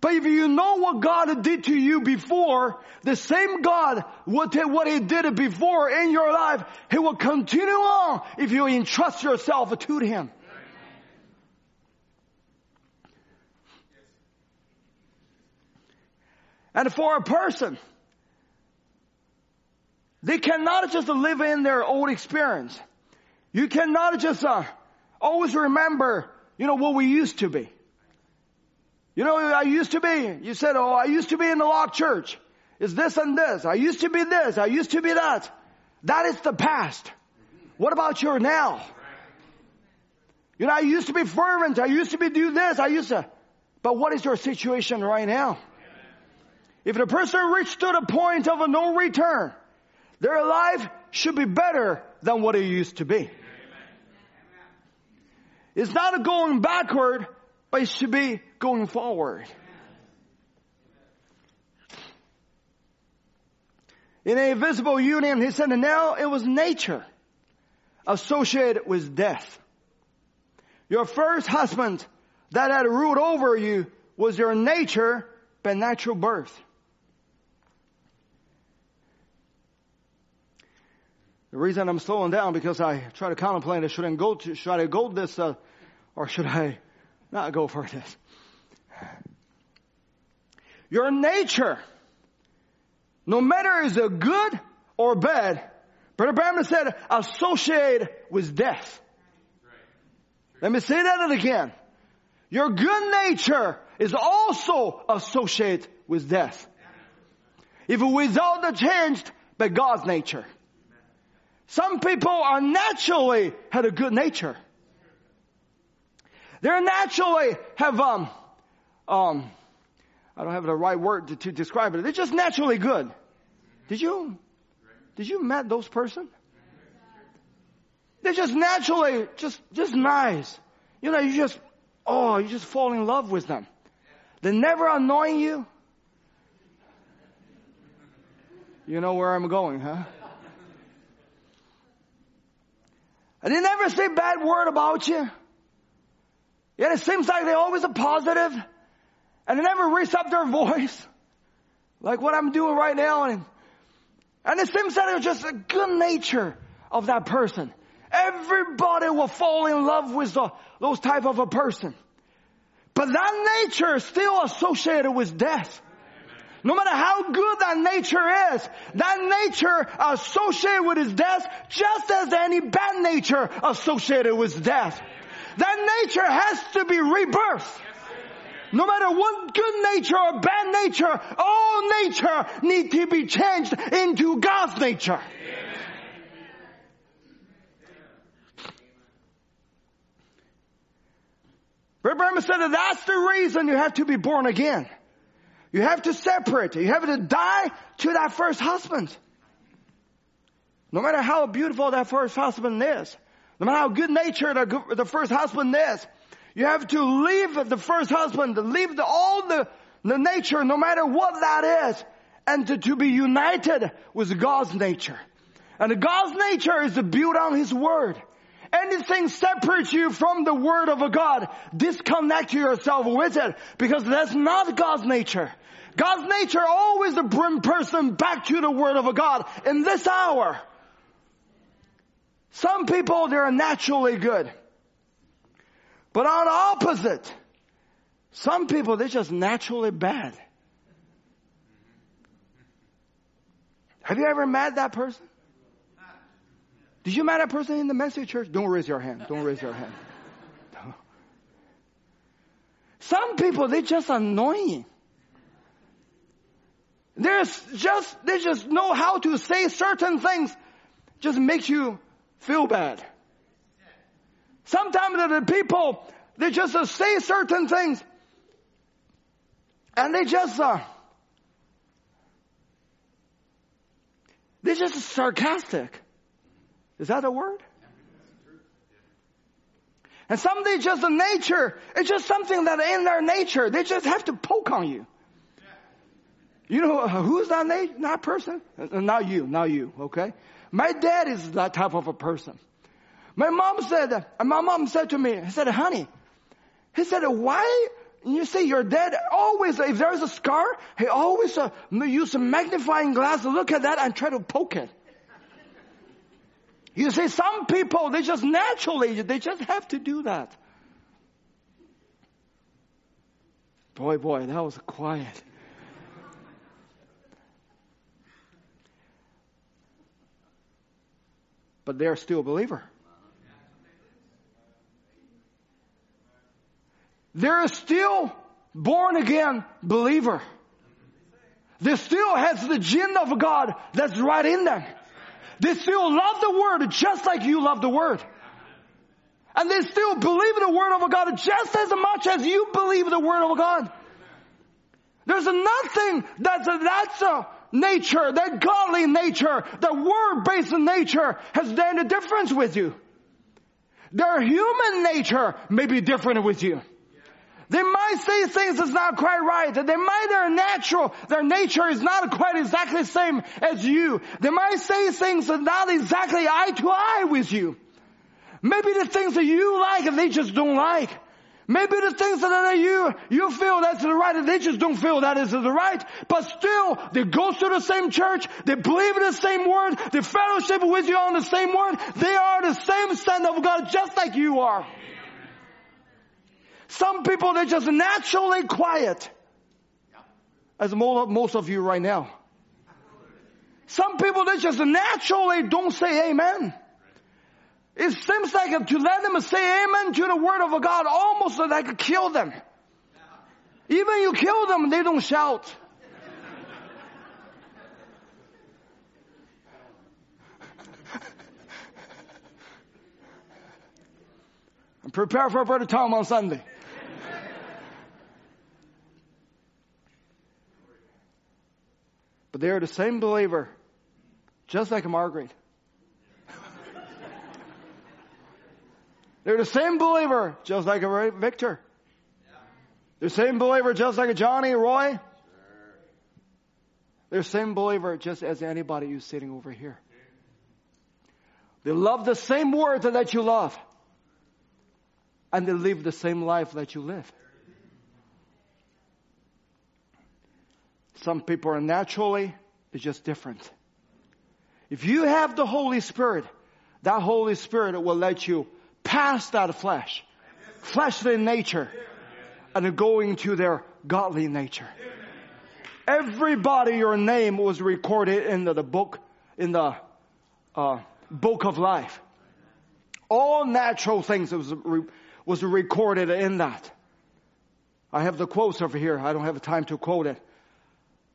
But if you know what God did to you before, the same God, what, what He did before in your life, He will continue on if you entrust yourself to Him. And for a person, they cannot just live in their old experience. You cannot just uh, always remember, you know, what we used to be. You know, I used to be, you said, oh, I used to be in the locked church. It's this and this. I used to be this. I used to be that. That is the past. What about your now? You know, I used to be fervent. I used to be do this. I used to. But what is your situation right now? If the person reached to the point of a no return, their life should be better than what it used to be. It's not a going backward, but it should be going forward. In a visible union, he said, and now it was nature associated with death. Your first husband that had ruled over you was your nature by natural birth. The reason I'm slowing down because I try to contemplate, should I go to, should I go this, uh, or should I not go for this? Your nature, no matter is it good or bad, Brother Branham said, associated with death. Let me say that again. Your good nature is also associated with death. If without the changed by God's nature. Some people are naturally had a good nature. They're naturally have um um I don't have the right word to, to describe it. They're just naturally good. Did you did you met those person? They're just naturally just just nice. You know, you just oh, you just fall in love with them. They never annoying you. You know where I'm going, huh? And they never say bad word about you. Yet it seems like they always are positive and they never raise up their voice like what I'm doing right now. And, and it seems that it's just a good nature of that person. Everybody will fall in love with the, those type of a person. But that nature is still associated with death. No matter how good that nature is, that nature associated with his death, just as any bad nature associated with death. That nature has to be rebirthed. No matter what good nature or bad nature, all nature need to be changed into God's nature. Brother said that that's the reason you have to be born again. You have to separate. You have to die to that first husband. No matter how beautiful that first husband is, no matter how good natured the first husband is, you have to leave the first husband, leave the, all the, the nature, no matter what that is, and to, to be united with God's nature. And God's nature is built on His Word. Anything separates you from the Word of a God, disconnect yourself with it because that's not God's nature. God's nature always to bring person back to the Word of a God in this hour. Some people, they're naturally good. But on the opposite, some people, they're just naturally bad. Have you ever met that person? Did you met a person in the message church? Don't raise your hand. Don't raise your hand. Some people, they just annoying. There's just, they just know how to say certain things, just makes you feel bad. Sometimes the people, they just uh, say certain things, and they just, uh, they're just sarcastic. Is that a word? And something just a nature, it's just something that in their nature, they just have to poke on you. You know, who's that name? That person? Uh, not you, not you, okay? My dad is that type of a person. My mom said, my mom said to me, he said, honey, he said, why you see your dad always, if there's a scar, he always uh, use a magnifying glass to look at that and try to poke it. You see, some people, they just naturally, they just have to do that. Boy, boy, that was quiet. But they're still a believer. They're still born again believer. They still has the gene of God that's right in them. They still love the word just like you love the word. And they still believe in the word of God just as much as you believe the word of God. There's nothing that's a, that's a nature, that godly nature, that word-based nature has done a difference with you. Their human nature may be different with you. They might say things that's not quite right. They might, their natural, their nature is not quite exactly the same as you. They might say things that not exactly eye to eye with you. Maybe the things that you like they just don't like. Maybe the things that you, you feel that's the right, they just don't feel that is the right, but still, they go to the same church, they believe in the same word, they fellowship with you on the same word, they are the same son of God just like you are. Some people, they're just naturally quiet, as most of you right now. Some people, they just naturally don't say amen. It seems like to let them say amen to the word of God almost like kill them. Even you kill them, they don't shout. I'm prepared for Brother Tom on Sunday. but they're the same believer, just like Margaret. They're the same believer, just like a Victor. They're the same believer, just like a Johnny, Roy. They're the same believer, just as anybody who's sitting over here. They love the same word that you love. And they live the same life that you live. Some people are naturally, it's just different. If you have the Holy Spirit, that Holy Spirit will let you past that flesh, fleshly nature, and going to their godly nature. Everybody, your name was recorded in the, the book, in the uh, book of life. All natural things was, was recorded in that. I have the quotes over here. I don't have time to quote it.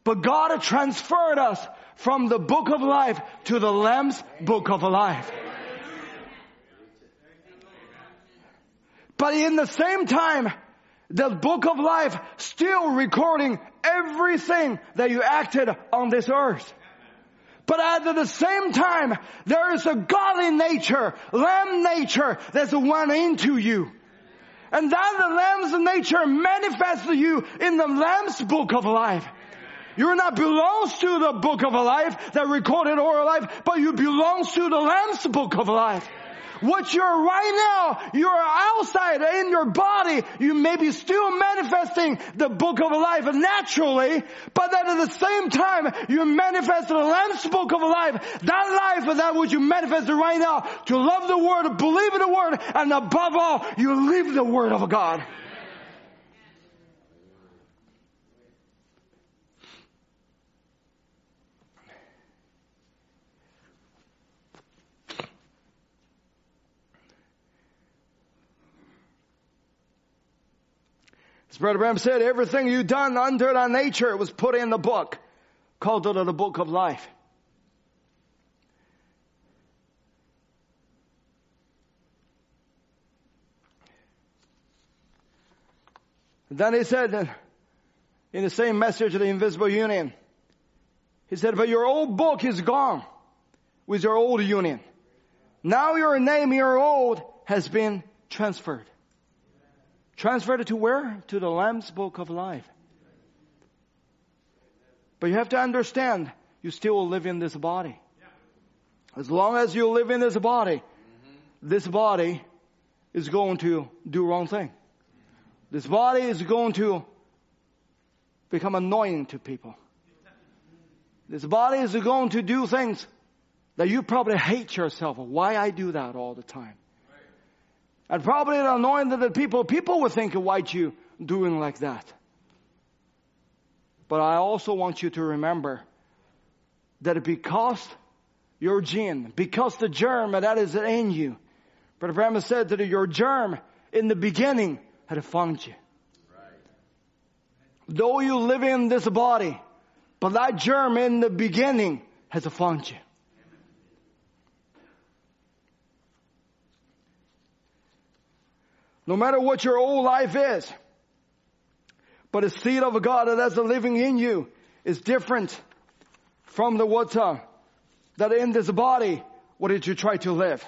But God transferred us from the book of life to the Lamb's book of life. But in the same time, the book of life still recording everything that you acted on this earth. But at the same time, there is a godly nature, lamb nature that's went into you. And that the lamb's nature manifests to you in the lamb's book of life. You're not belongs to the book of life that recorded our life, but you belongs to the lamb's book of life. What you're right now, you're outside in your body. You may be still manifesting the book of life naturally, but then at the same time, you manifest the Lamb's book of life. That life that which you manifest right now, to love the word, believe in the word, and above all, you live the word of God. As Brother Branham said, everything you done under that nature was put in the book called the book of life. Then he said in the same message of the invisible union, he said, but your old book is gone with your old union. Now your name, your old, has been transferred. Transferred to where? To the Lamb's book of life. But you have to understand, you still live in this body. As long as you live in this body, this body is going to do wrong thing. This body is going to become annoying to people. This body is going to do things that you probably hate yourself. Why I do that all the time. And probably annoying to the people, people will think, why you doing like that? But I also want you to remember that because your gene, because the germ that is in you, Brother Branham said that your germ in the beginning had found you. Right. Though you live in this body, but that germ in the beginning has found you. No matter what your old life is, but the seed of God that is living in you is different from the water that in this body, what did you try to live?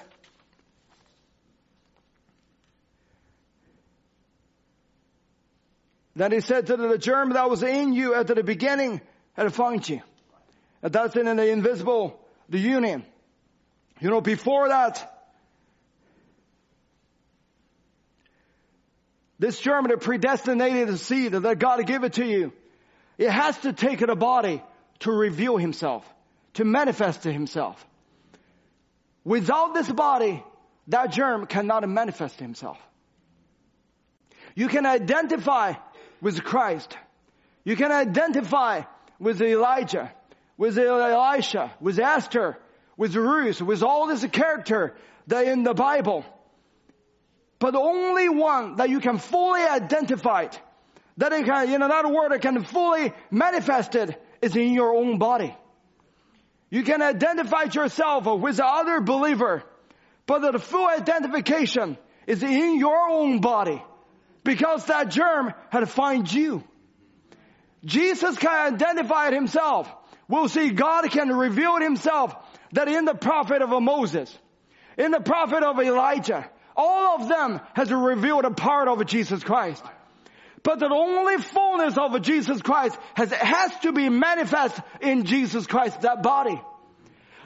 Then he said to the germ that was in you at the beginning had found you. And that's in the invisible, the union. You know, before that, this germ that predestinated the seed that God to give it to you, it has to take a body to reveal himself, to manifest to himself. Without this body, that germ cannot manifest himself. You can identify with Christ. You can identify with Elijah, with Elisha, with Esther, with Ruth, with all this character that in the Bible. But the only one that you can fully identify it, that it can, in another word, it can fully manifest it is in your own body. You can identify yourself with the other believer, but the full identification is in your own body because that germ had found you. Jesus can identify himself. We'll see God can reveal himself that in the prophet of Moses, in the prophet of Elijah, all of them has revealed a part of Jesus Christ. But the only fullness of Jesus Christ has, has to be manifest in Jesus Christ, that body.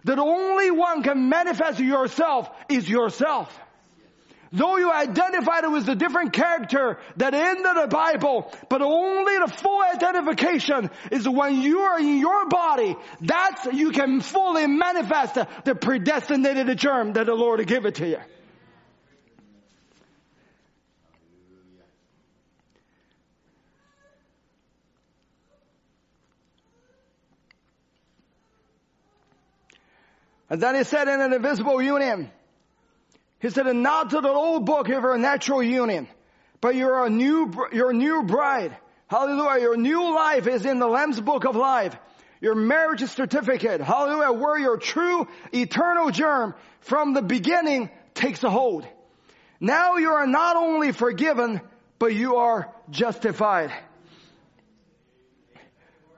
That only one can manifest yourself is yourself. Though you identified it with a different character that in the Bible, but only the full identification is when you are in your body, that's, you can fully manifest the predestinated germ that the Lord give it to you. And then he said in an invisible union, he said, and not to the old book of your natural union, but you're a new, your new bride. Hallelujah. Your new life is in the Lamb's book of life. Your marriage certificate. Hallelujah. Where your true eternal germ from the beginning takes a hold. Now you are not only forgiven, but you are justified.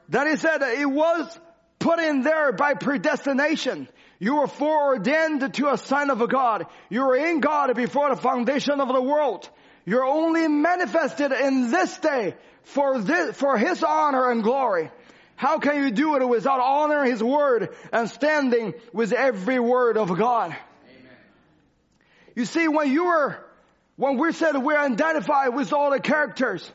Then he said it was put in there by predestination. You were foreordained to a son of a God. You were in God before the foundation of the world. You're only manifested in this day for this, for His honor and glory. How can you do it without honoring His word and standing with every word of God? Amen. You see, when you were, when we said we're identified with all the characters,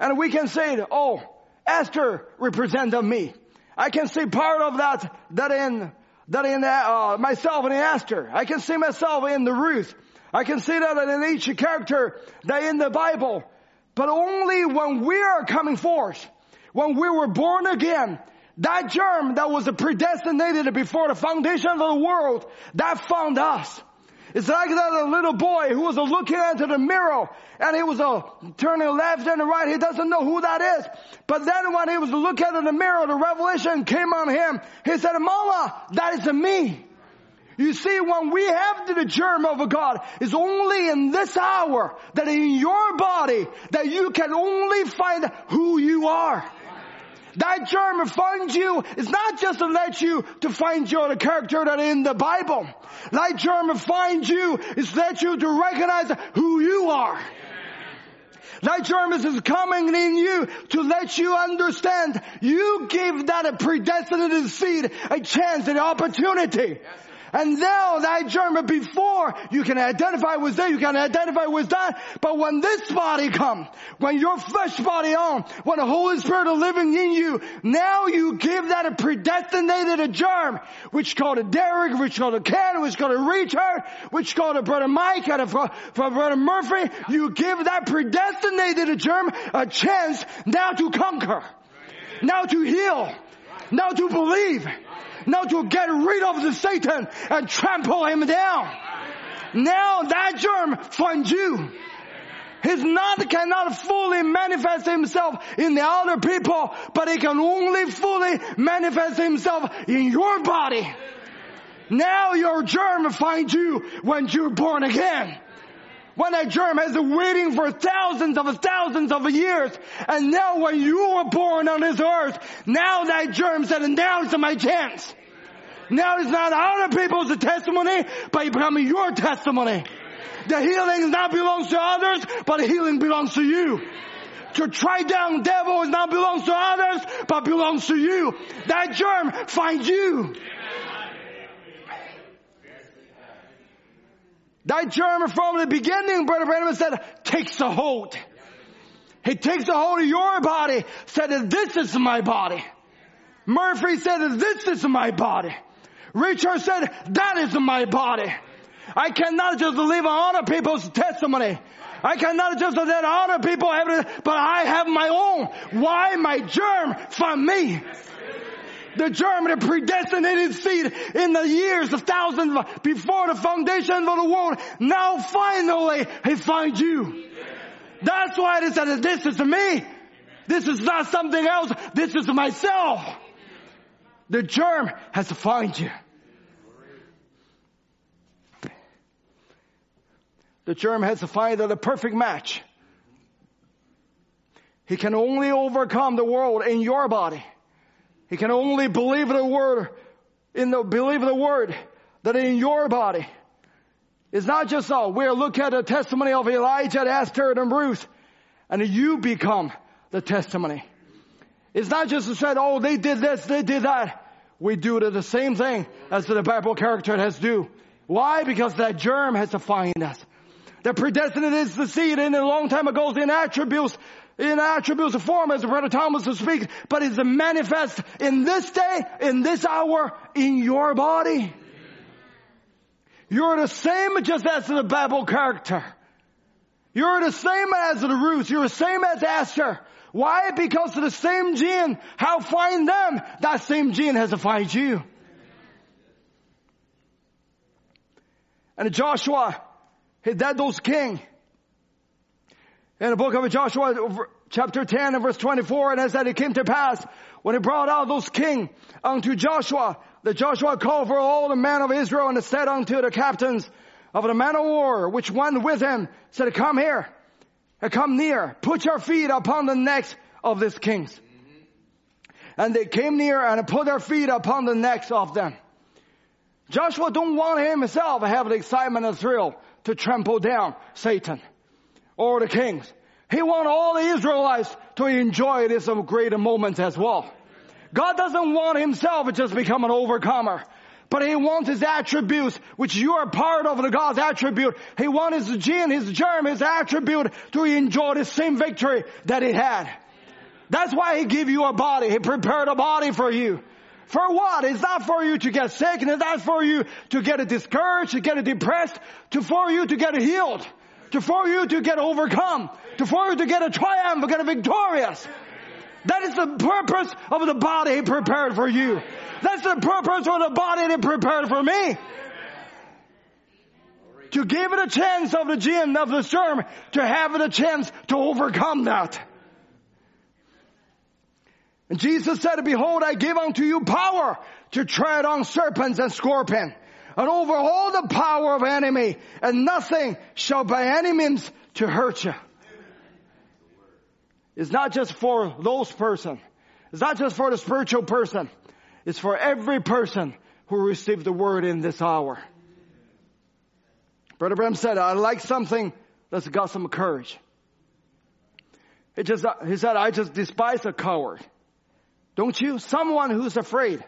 and we can say, oh, Esther represented me. I can see part of that, that in that in uh, myself in Esther. I can see myself in the Ruth. I can see that in each character that in the Bible. But only when we are coming forth, when we were born again, that germ that was predestinated before the foundation of the world, that found us. It's like that little boy who was looking into the mirror and he was uh, turning left and right. He doesn't know who that is. But then when he was looking in the mirror, the revelation came on him. He said, Mama, that is me. You see, when we have the germ of God, it's only in this hour that in your body that you can only find who you are. That germ finds you is not just to let you to find your character that in the Bible. That germ finds you is let you to recognize who you are. That germ is coming in you to let you understand you give that a predestinated seed a chance, an opportunity. Yes. And now that germ before you can identify with that, you can identify with that. But when this body comes, when your flesh body on, when the Holy Spirit is living in you, now you give that a predestinated germ, which called a Derek, which called a Ken, which called a Richard, which called a brother Mike, and a brother Murphy. You give that predestinated germ a chance now to conquer, now to heal, now to believe, now to get rid of the Satan and trample him down. Now that germ finds you. He's not, cannot fully manifest himself in the other people, but he can only fully manifest himself in your body. Now your germ finds you when you're born again when that germ has been waiting for thousands of thousands of years. And now when you were born on this earth, now that germ said, now's my chance. Now it's not other people's testimony, but it becomes your testimony. The healing not belongs to others, but healing belongs to you. To try down devil is not belongs to others, but belongs to you. That germ finds you. That germ from the beginning, Brother Branham said, takes a hold. He takes a hold of your body, said this is my body. Murphy said this is my body. Richard said, that is my body. I cannot just live on other people's testimony. I cannot just let other people have it, but I have my own. Why my germ from me? The germ, the predestinated seed in the years of thousands before the foundation of the world. Now finally, he finds you. That's why it said, this is me. This is not something else. This is myself. The germ has to find you. the germ has to find the perfect match. He can only overcome the world in your body. He can only believe the word, in the, believe the word that in your body. It's not just all. We're looking at the testimony of Elijah, Esther, and Ruth, and you become the testimony. It's not just said, oh, they did this, they did that. We do the same thing as the Bible character has do. Why? Because that germ has to find us. The predestinate is the seed in a long time ago in attributes, in attributes of form as the Brother Thomas will speak, but is manifest in this day, in this hour, in your body. You're the same just as the Bible character. You're the same as the Ruth. You're the same as Esther. Why? Because of the same gene. How find them? That same gene has to find you. And Joshua, he that those king. In the book of Joshua, chapter 10 and verse 24, and as that it came to pass, when he brought out those king unto Joshua, that Joshua called for all the men of Israel and said unto the captains of the men of war, which went with him, said, come here, and come near, put your feet upon the necks of these kings. And they came near and put their feet upon the necks of them. Joshua don't want himself to have the excitement and thrill to trample down Satan or the kings. He wants all the Israelites to enjoy this great moment as well. God doesn't want himself to just become an overcomer. But he wants his attributes, which you are part of the God's attribute. He wants his gene, his germ, his attribute to enjoy the same victory that he had. That's why he gave you a body. He prepared a body for you. For what? It's not for you to get sick and it's not for you to get discouraged, to get depressed, to for you to get healed, to for you to get overcome, to for you to get a triumph, get a victorious. That is the purpose of the body prepared for you. That's the purpose of the body that prepared for me. to give it a chance of the gin, of the storm, to have it a chance to overcome that. And Jesus said, behold, I give unto you power to tread on serpents and scorpions and over all the power of enemy and nothing shall by any means to hurt you. It's not just for those person. It's not just for the spiritual person. It's for every person who received the word in this hour. Brother Branham said, I like something that's got some courage. He just, he said, I just despise a coward. Don't you? Someone who's afraid.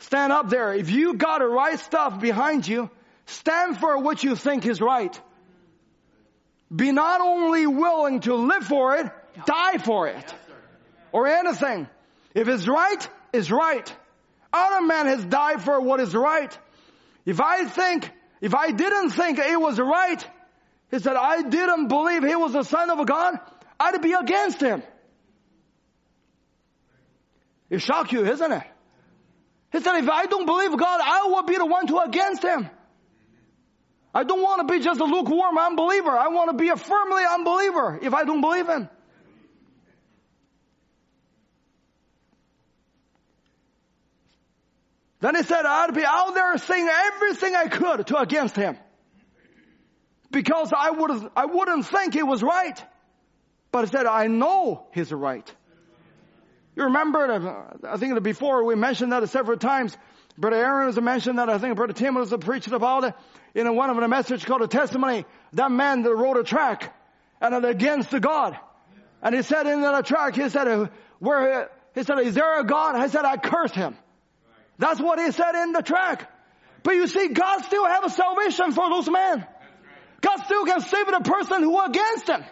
Stand up there. If you got the right stuff behind you, stand for what you think is right. Be not only willing to live for it, die for it. Or anything. If it's right, it's right. Other man has died for what is right. If I think, if I didn't think it was right, he said, I didn't believe he was the son of God, I'd be against him. It shock you, isn't it? He said, if I don't believe God, I will be the one to against him. I don't want to be just a lukewarm unbeliever. I want to be a firmly unbeliever if I don't believe him. Then he said, I'd be out there saying everything I could to against him. Because I would I wouldn't think he was right. But he said, I know he's right. You remember, uh, I think before we mentioned that several times. Brother Aaron has mentioned that. I think Brother Tim was preaching about it in one of the message called a testimony. That man that wrote a track and against the God. And he said in that track, he said, uh, where, uh, he said, is there a God? I said, I curse him. That's what he said in the track. But you see, God still have a salvation for those men. God still can save the person who against him,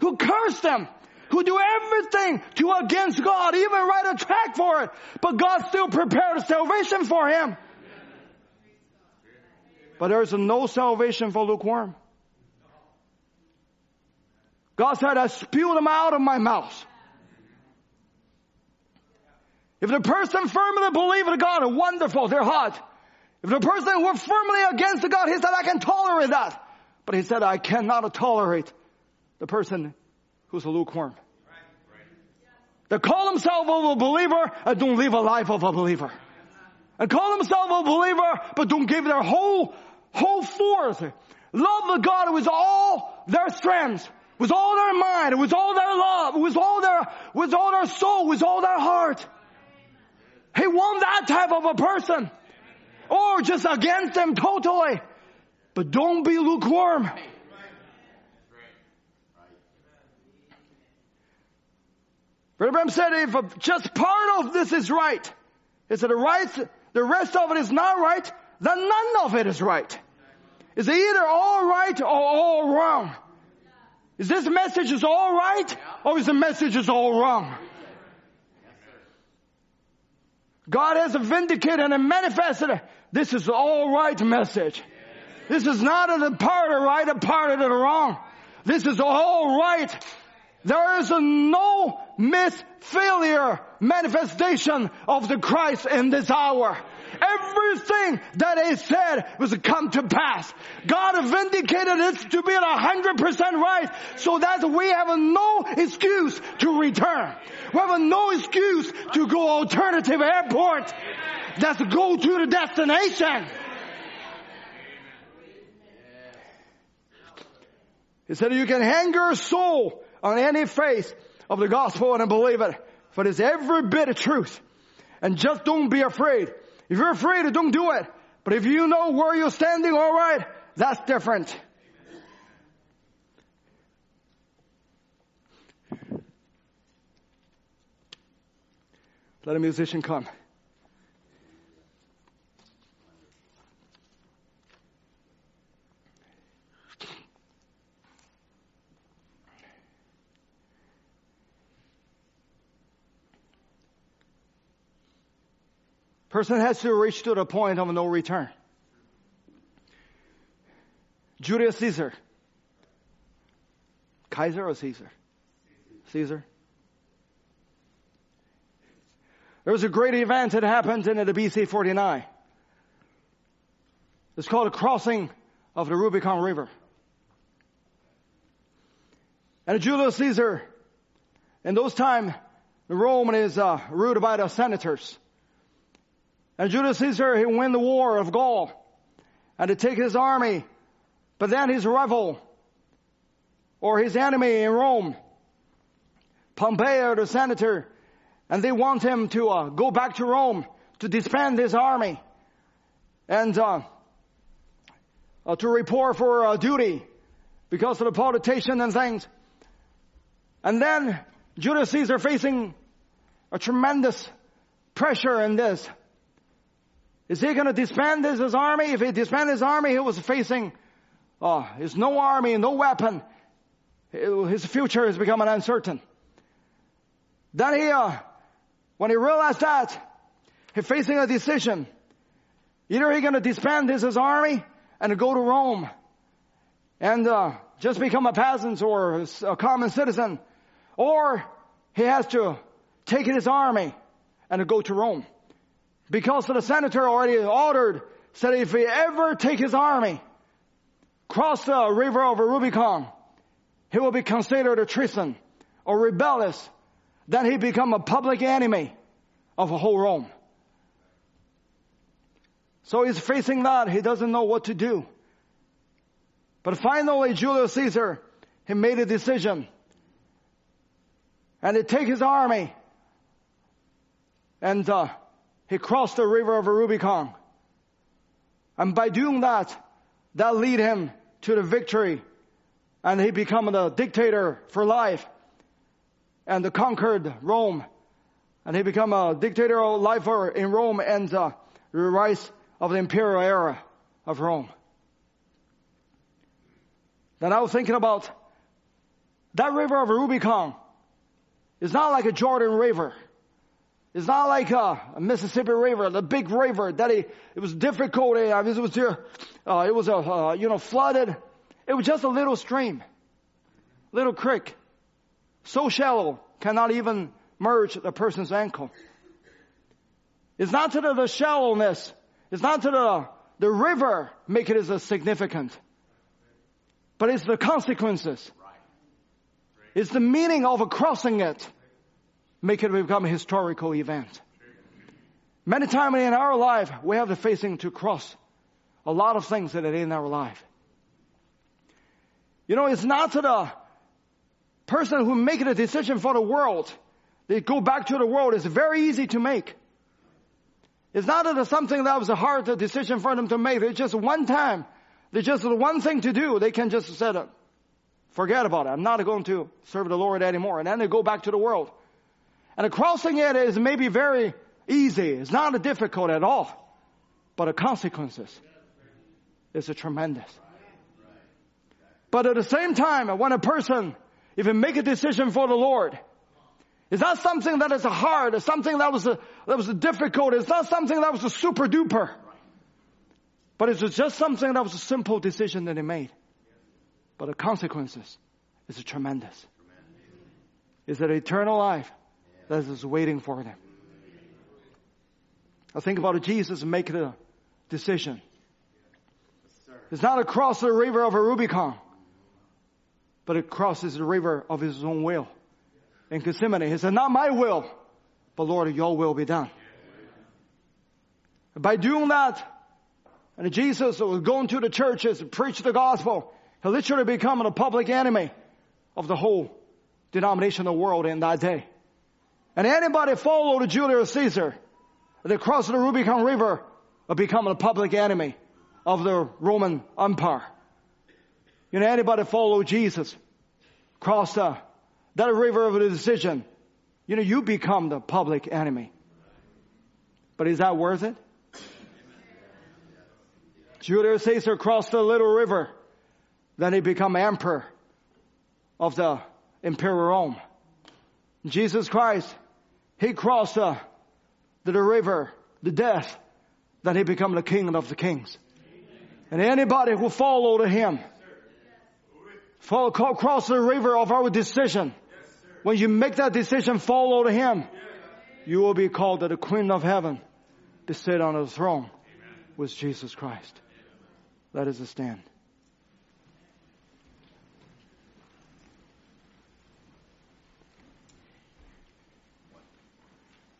who cursed them, who do everything to against God, even write a track for it. But God still prepared salvation for him. But there is no salvation for lukewarm. God said, I spew them out of my mouth. If the person firmly believes in God, wonderful, they're hot. If the person were firmly against God, he said, I can tolerate that. But he said, I cannot tolerate the person who's a lukewarm. They call themselves a believer and don't live a life of a believer. And call themselves a believer but don't give their whole, whole force. Love the God with all their strength, with all their mind, with all their love, with all their, with all their soul, with all their heart. He want that type of a person. Or just against them totally. But don't be lukewarm. Brother Branham said if just part of this is right, is it right, the rest of it is not right, then none of it is right. Is it either all right or all wrong? Is this message is all right or is the message is all wrong? God has vindicated and manifested. This is all right message. This is not a part of right, a part of the wrong. This is all right. There is a no miss failure manifestation of the Christ in this hour. Everything that he said was come to pass. God vindicated it to be hundred percent right, so that we have no excuse to return. We have no excuse to go alternative airport. Let's go to the destination. He said you can hang your soul on any face of the gospel and believe it. For it's every bit of truth. And just don't be afraid. If you're afraid, don't do it. But if you know where you're standing, alright, that's different. Let a musician come. Person has to reach to the point of no return. Julius Caesar. Kaiser or Caesar? Caesar. There was a great event that happened in the BC 49. It's called a crossing of the Rubicon River. And Julius Caesar, in those times, the Rome is uh, ruled by the senators. And Julius Caesar, he win the war of Gaul and to take his army, but then his rival or his enemy in Rome, Pompey, the senator, and they want him to uh, go back to Rome to disband his army and uh, uh, to report for uh, duty because of the politician and things. And then Julius Caesar facing a tremendous pressure in this. Is he going to disband his, his, army? If he disband his army, he was facing, oh, there's no army, no weapon. His future is becoming uncertain. Then he, uh, when he realized that, he's facing a decision. Either he's going to disband his, his army and go to Rome and uh, just become a peasant or a common citizen, or he has to take his army and go to Rome. Because the senator already ordered, said if he ever take his army, cross the river of Rubicon, he will be considered a treason or rebellious. Then he become a public enemy of whole Rome. So he's facing that. He doesn't know what to do. But finally, Julius Caesar, he made a decision. And he take his army and uh, he crossed the river of Rubicon. And by doing that, that lead him to the victory. And he become the dictator for life. And the conquered Rome. And he become a dictator of life in Rome and the rise of the imperial era of Rome. Then I was thinking about that river of Rubicon is not like a Jordan River. It's not like a, a Mississippi River, the big river that it, it was difficult. It was, uh, it was a, uh, you know, flooded. It was just a little stream, little creek, so shallow, cannot even merge the person's ankle. It's not to the, the shallowness. It's not to the, the river make it as significant. But it's the consequences. It's the meaning of crossing it make it become a historical event. Many times in our life, we have the facing to cross a lot of things that are in our life. You know, it's not the person who make a decision for the world. They go back to the world. It's very easy to make. It's not that it's something that was a hard decision for them to make. It's just one time. There's just one thing to do. They can just say, forget about it. I'm not going to serve the Lord anymore. And then they go back to the world. And crossing it is maybe very easy. It's not difficult at all. But the consequences is tremendous. But at the same time, when a person, if he make a decision for the Lord, it's not something that is hard, it's something that was a, that was difficult, it's not something that was a super duper. But it's just something that was a simple decision that he made. But the consequences is tremendous. Is it eternal life? That is waiting for them. I think about Jesus making a decision. It's not across the river of a Rubicon, but it crosses the river of his own will. In Gethsemane, he said, not my will, but Lord, your will be done. By doing that, and Jesus was going to the churches, and preach the gospel, he literally become a public enemy of the whole denominational world in that day. And anybody followed Julius Caesar, they crossed the Rubicon River, become a public enemy of the Roman Empire. You know, anybody follow Jesus, cross the, that river of the decision, you know, you become the public enemy. But is that worth it? Julius Caesar crossed the little river, then he become emperor of the imperial Rome. Jesus Christ he crossed uh, the, the river, the death, that he become the king of the kings. And anybody who follow to him, follow, cross the river of our decision. When you make that decision, follow to him, you will be called the queen of heaven to sit on the throne with Jesus Christ. Let us stand.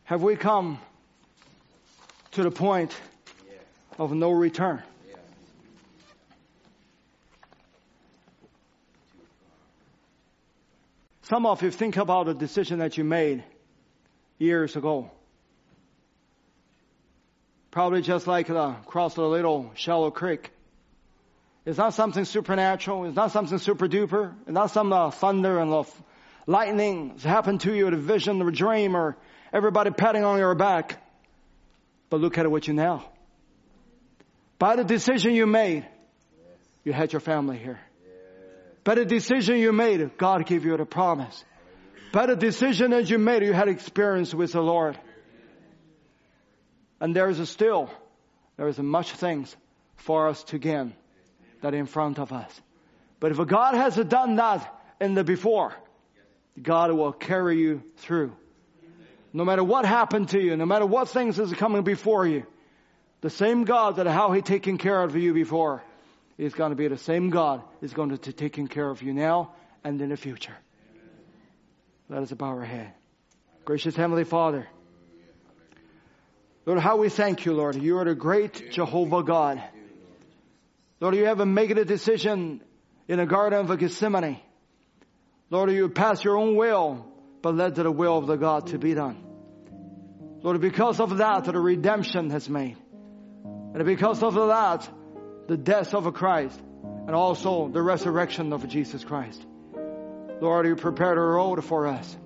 Have we come to the point of no return? Some of you think about the decision that you made years ago. Probably just like the cross the little shallow creek. It's not something supernatural. It's not something super duper. It's not some uh, thunder and lightning has happened to you, a vision or a dream or everybody patting on your back. But look at what you now. By the decision you made, you had your family here. By the decision you made, God gave you the promise. By the decision that you made, you had experience with the Lord. And there is still, there is much things for us to gain that in front of us. But if God has done that in the before, God will carry you through. No matter what happened to you, no matter what things is coming before you, the same God that how He taken care of you before is going to be the same God is going to taking care of you now and in the future. Let us bow our head. Gracious Heavenly Father, Lord, how we thank you, Lord. You are the great Jehovah God. Lord, you haven't made a decision in the Garden of Gethsemane. Lord, you passed your own will, but led to the will of the God to be done. Lord, because of that, the redemption has made. And because of that, the death of Christ and also the resurrection of Jesus Christ. Lord, you prepared a road for us.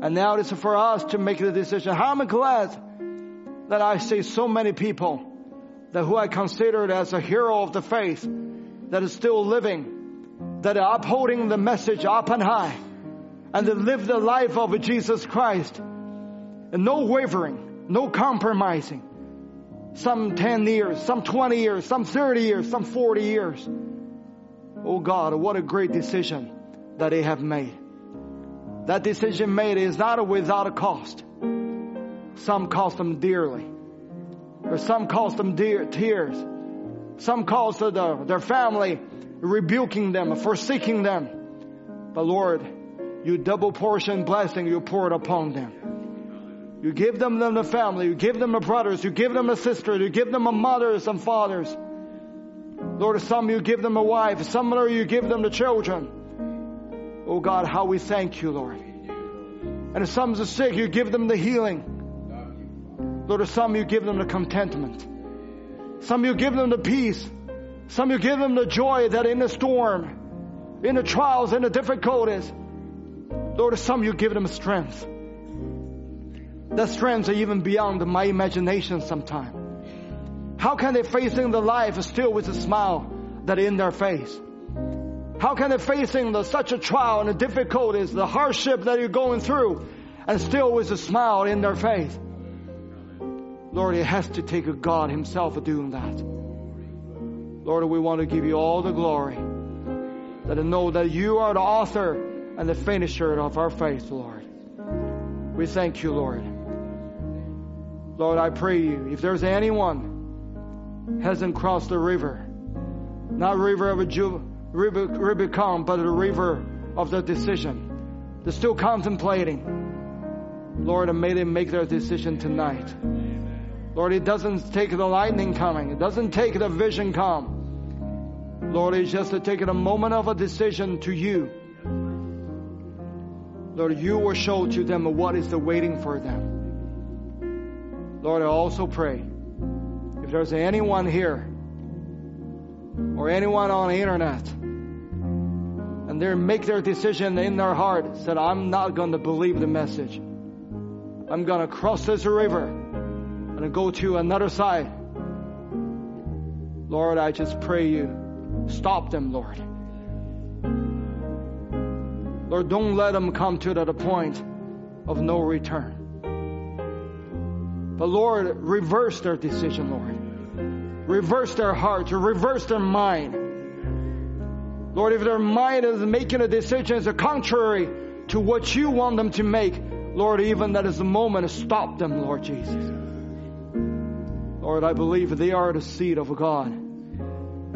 And now it is for us to make the decision. How am I glad that I see so many people that who I considered as a hero of the faith that is still living, that are upholding the message up and high, and that live the life of Jesus Christ, and no wavering, no compromising. Some 10 years, some 20 years, some 30 years, some 40 years. Oh God, what a great decision that they have made. That decision made is not without a cost. Some cost them dearly. Or some cost them dear, tears. Some cost the, their family rebuking them, forsaking them. But Lord, you double portion blessing you poured upon them. You give them, them the family, you give them the brothers, you give them a sister, you give them a mothers and fathers. Lord, some you give them a wife, some you give them the children. Oh God, how we thank you, Lord. And if some are sick, you give them the healing. Lord, some you give them the contentment. Some you give them the peace. Some you give them the joy that in the storm, in the trials, in the difficulties, Lord, some you give them strength. That strength are even beyond my imagination sometimes. How can they facing the life still with a smile that in their face? How can they facing the, such a trial and the difficulties, the hardship that you're going through, and still with a smile in their face? Lord, it has to take a God Himself doing that. Lord, we want to give you all the glory. That I know that you are the author and the finisher of our faith, Lord. We thank you, Lord. Lord, I pray you, if there's anyone hasn't crossed the river, not river of a Ju- river, Rubicon, but the river of the decision, they're still contemplating. Lord, and may they make their decision tonight. Lord, it doesn't take the lightning coming. It doesn't take the vision come. Lord, it's just to take a moment of a decision to you. Lord, you will show to them what is the waiting for them. Lord, I also pray if there's anyone here or anyone on the internet and they make their decision in their heart said, I'm not going to believe the message. I'm going to cross this river and go to another side. Lord, I just pray you stop them, Lord. Lord, don't let them come to the point of no return. But Lord, reverse their decision, Lord. Reverse their heart, reverse their mind. Lord, if their mind is making a decision that's contrary to what you want them to make, Lord, even that is the moment, to stop them, Lord Jesus. Lord, I believe they are the seed of God.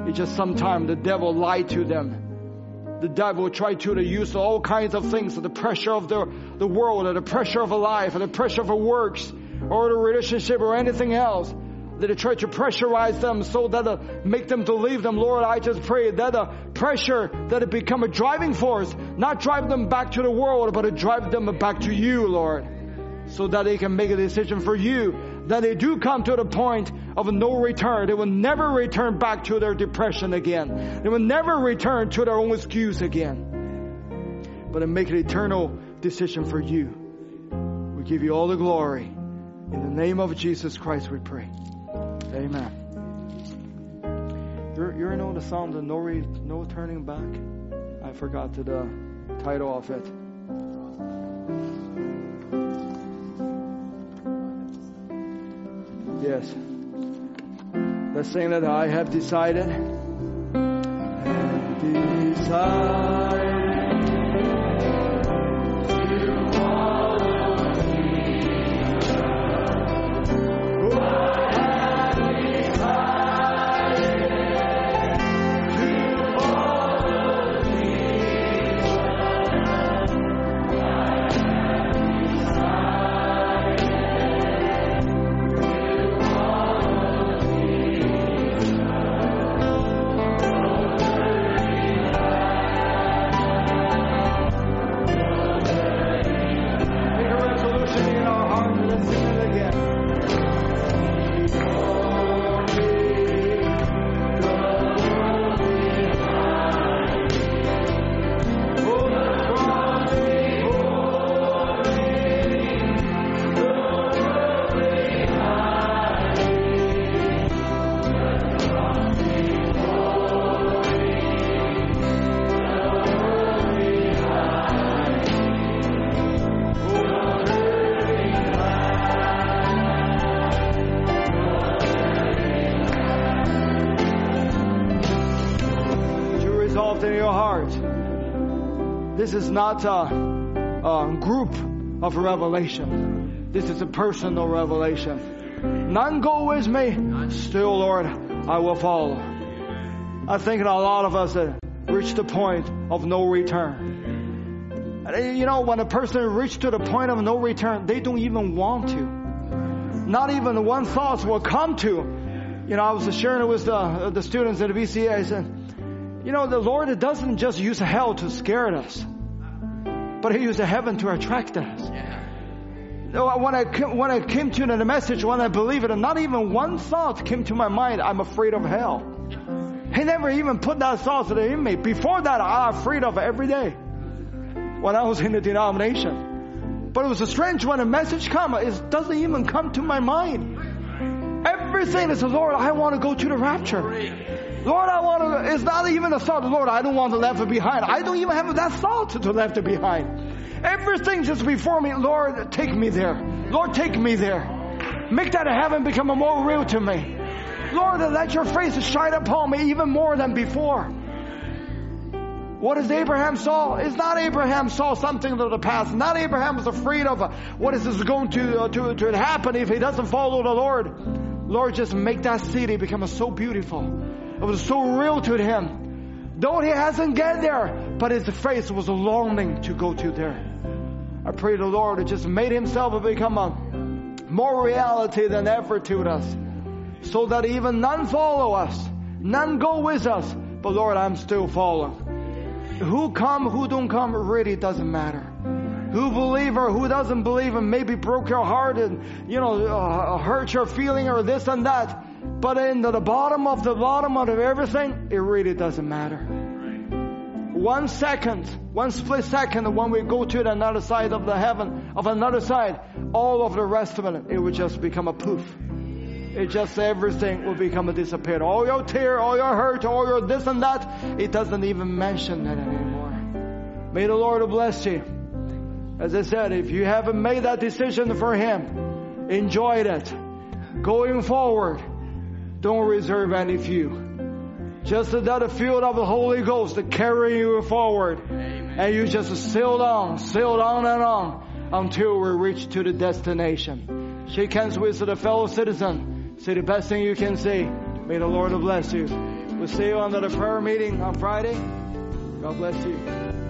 It's just sometimes the devil lied to them. The devil will try to, use all kinds of things, the pressure of the, the world, or the pressure of a life, or the pressure of a works, or the relationship, or anything else. That they try to pressurize them so that uh, make them to leave them. Lord, I just pray that the pressure that it become a driving force, not drive them back to the world, but to drive them back to you, Lord, so that they can make a decision for you that they do come to the point of no return. They will never return back to their depression again. They will never return to their own excuse again. But to make an eternal decision for you. We give you all the glory. In the name of Jesus Christ we pray. Amen. You're, you know the song, the no, re, no Turning Back? I forgot the title of it. Yes. Let's sing that I have decided. Have decided. Not a, a group of revelation. This is a personal revelation. None go with me. Still, Lord, I will follow. I think a lot of us have reached the point of no return. Uh, you know, when a person reaches to the point of no return, they don't even want to. Not even one thought will come to. You know, I was sharing it with the, the students at the BCA. I said, you know, the Lord doesn't just use hell to scare us but He used heaven to attract us. Yeah. When I, when I came to the message, when I believe it, not even one thought came to my mind, I'm afraid of hell. He never even put that thought in me. Before that, I'm afraid of every day when I was in the denomination. But it was strange when a message come, it doesn't even come to my mind. Everything is, the Lord, I want to go to the rapture. Lord, I want to, it's not even a thought, Lord, I don't want to left behind. I don't even have that thought to left it behind. Everything just before me, Lord, take me there. Lord, take me there. Make that heaven become more real to me. Lord, let your face shine upon me even more than before. What is Abraham saw? It's not Abraham saw something of the past. Not Abraham was afraid of what is going to, uh, to, to happen if he doesn't follow the Lord. Lord, just make that city become so beautiful. It was so real to him. Though he hasn't get there, but his face was longing to go to there. I pray the Lord to just made himself become a more reality than ever to us. So that even none follow us, none go with us, but Lord, I'm still following. Who come, who don't come, really doesn't matter who believe or who doesn't believe and maybe broke your heart and, you know, uh, hurt your feeling or this and that. But in the bottom of the bottom of everything, it really doesn't matter. One second, one split second when we go to the another side of the heaven, of another side, all of the rest of it, it will just become a poof. It just everything will become a disappear. All your tear, all your hurt, all your this and that, it doesn't even mention that anymore. May the Lord bless you. As I said, if you haven't made that decision for Him, enjoy it. Going forward, don't reserve any few. Just another field of the Holy Ghost to carry you forward. Amen. And you just sail on, sail on and on until we reach to the destination. Shake hands with the fellow citizen. Say the best thing you can say. May the Lord bless you. We'll see you on the prayer meeting on Friday. God bless you.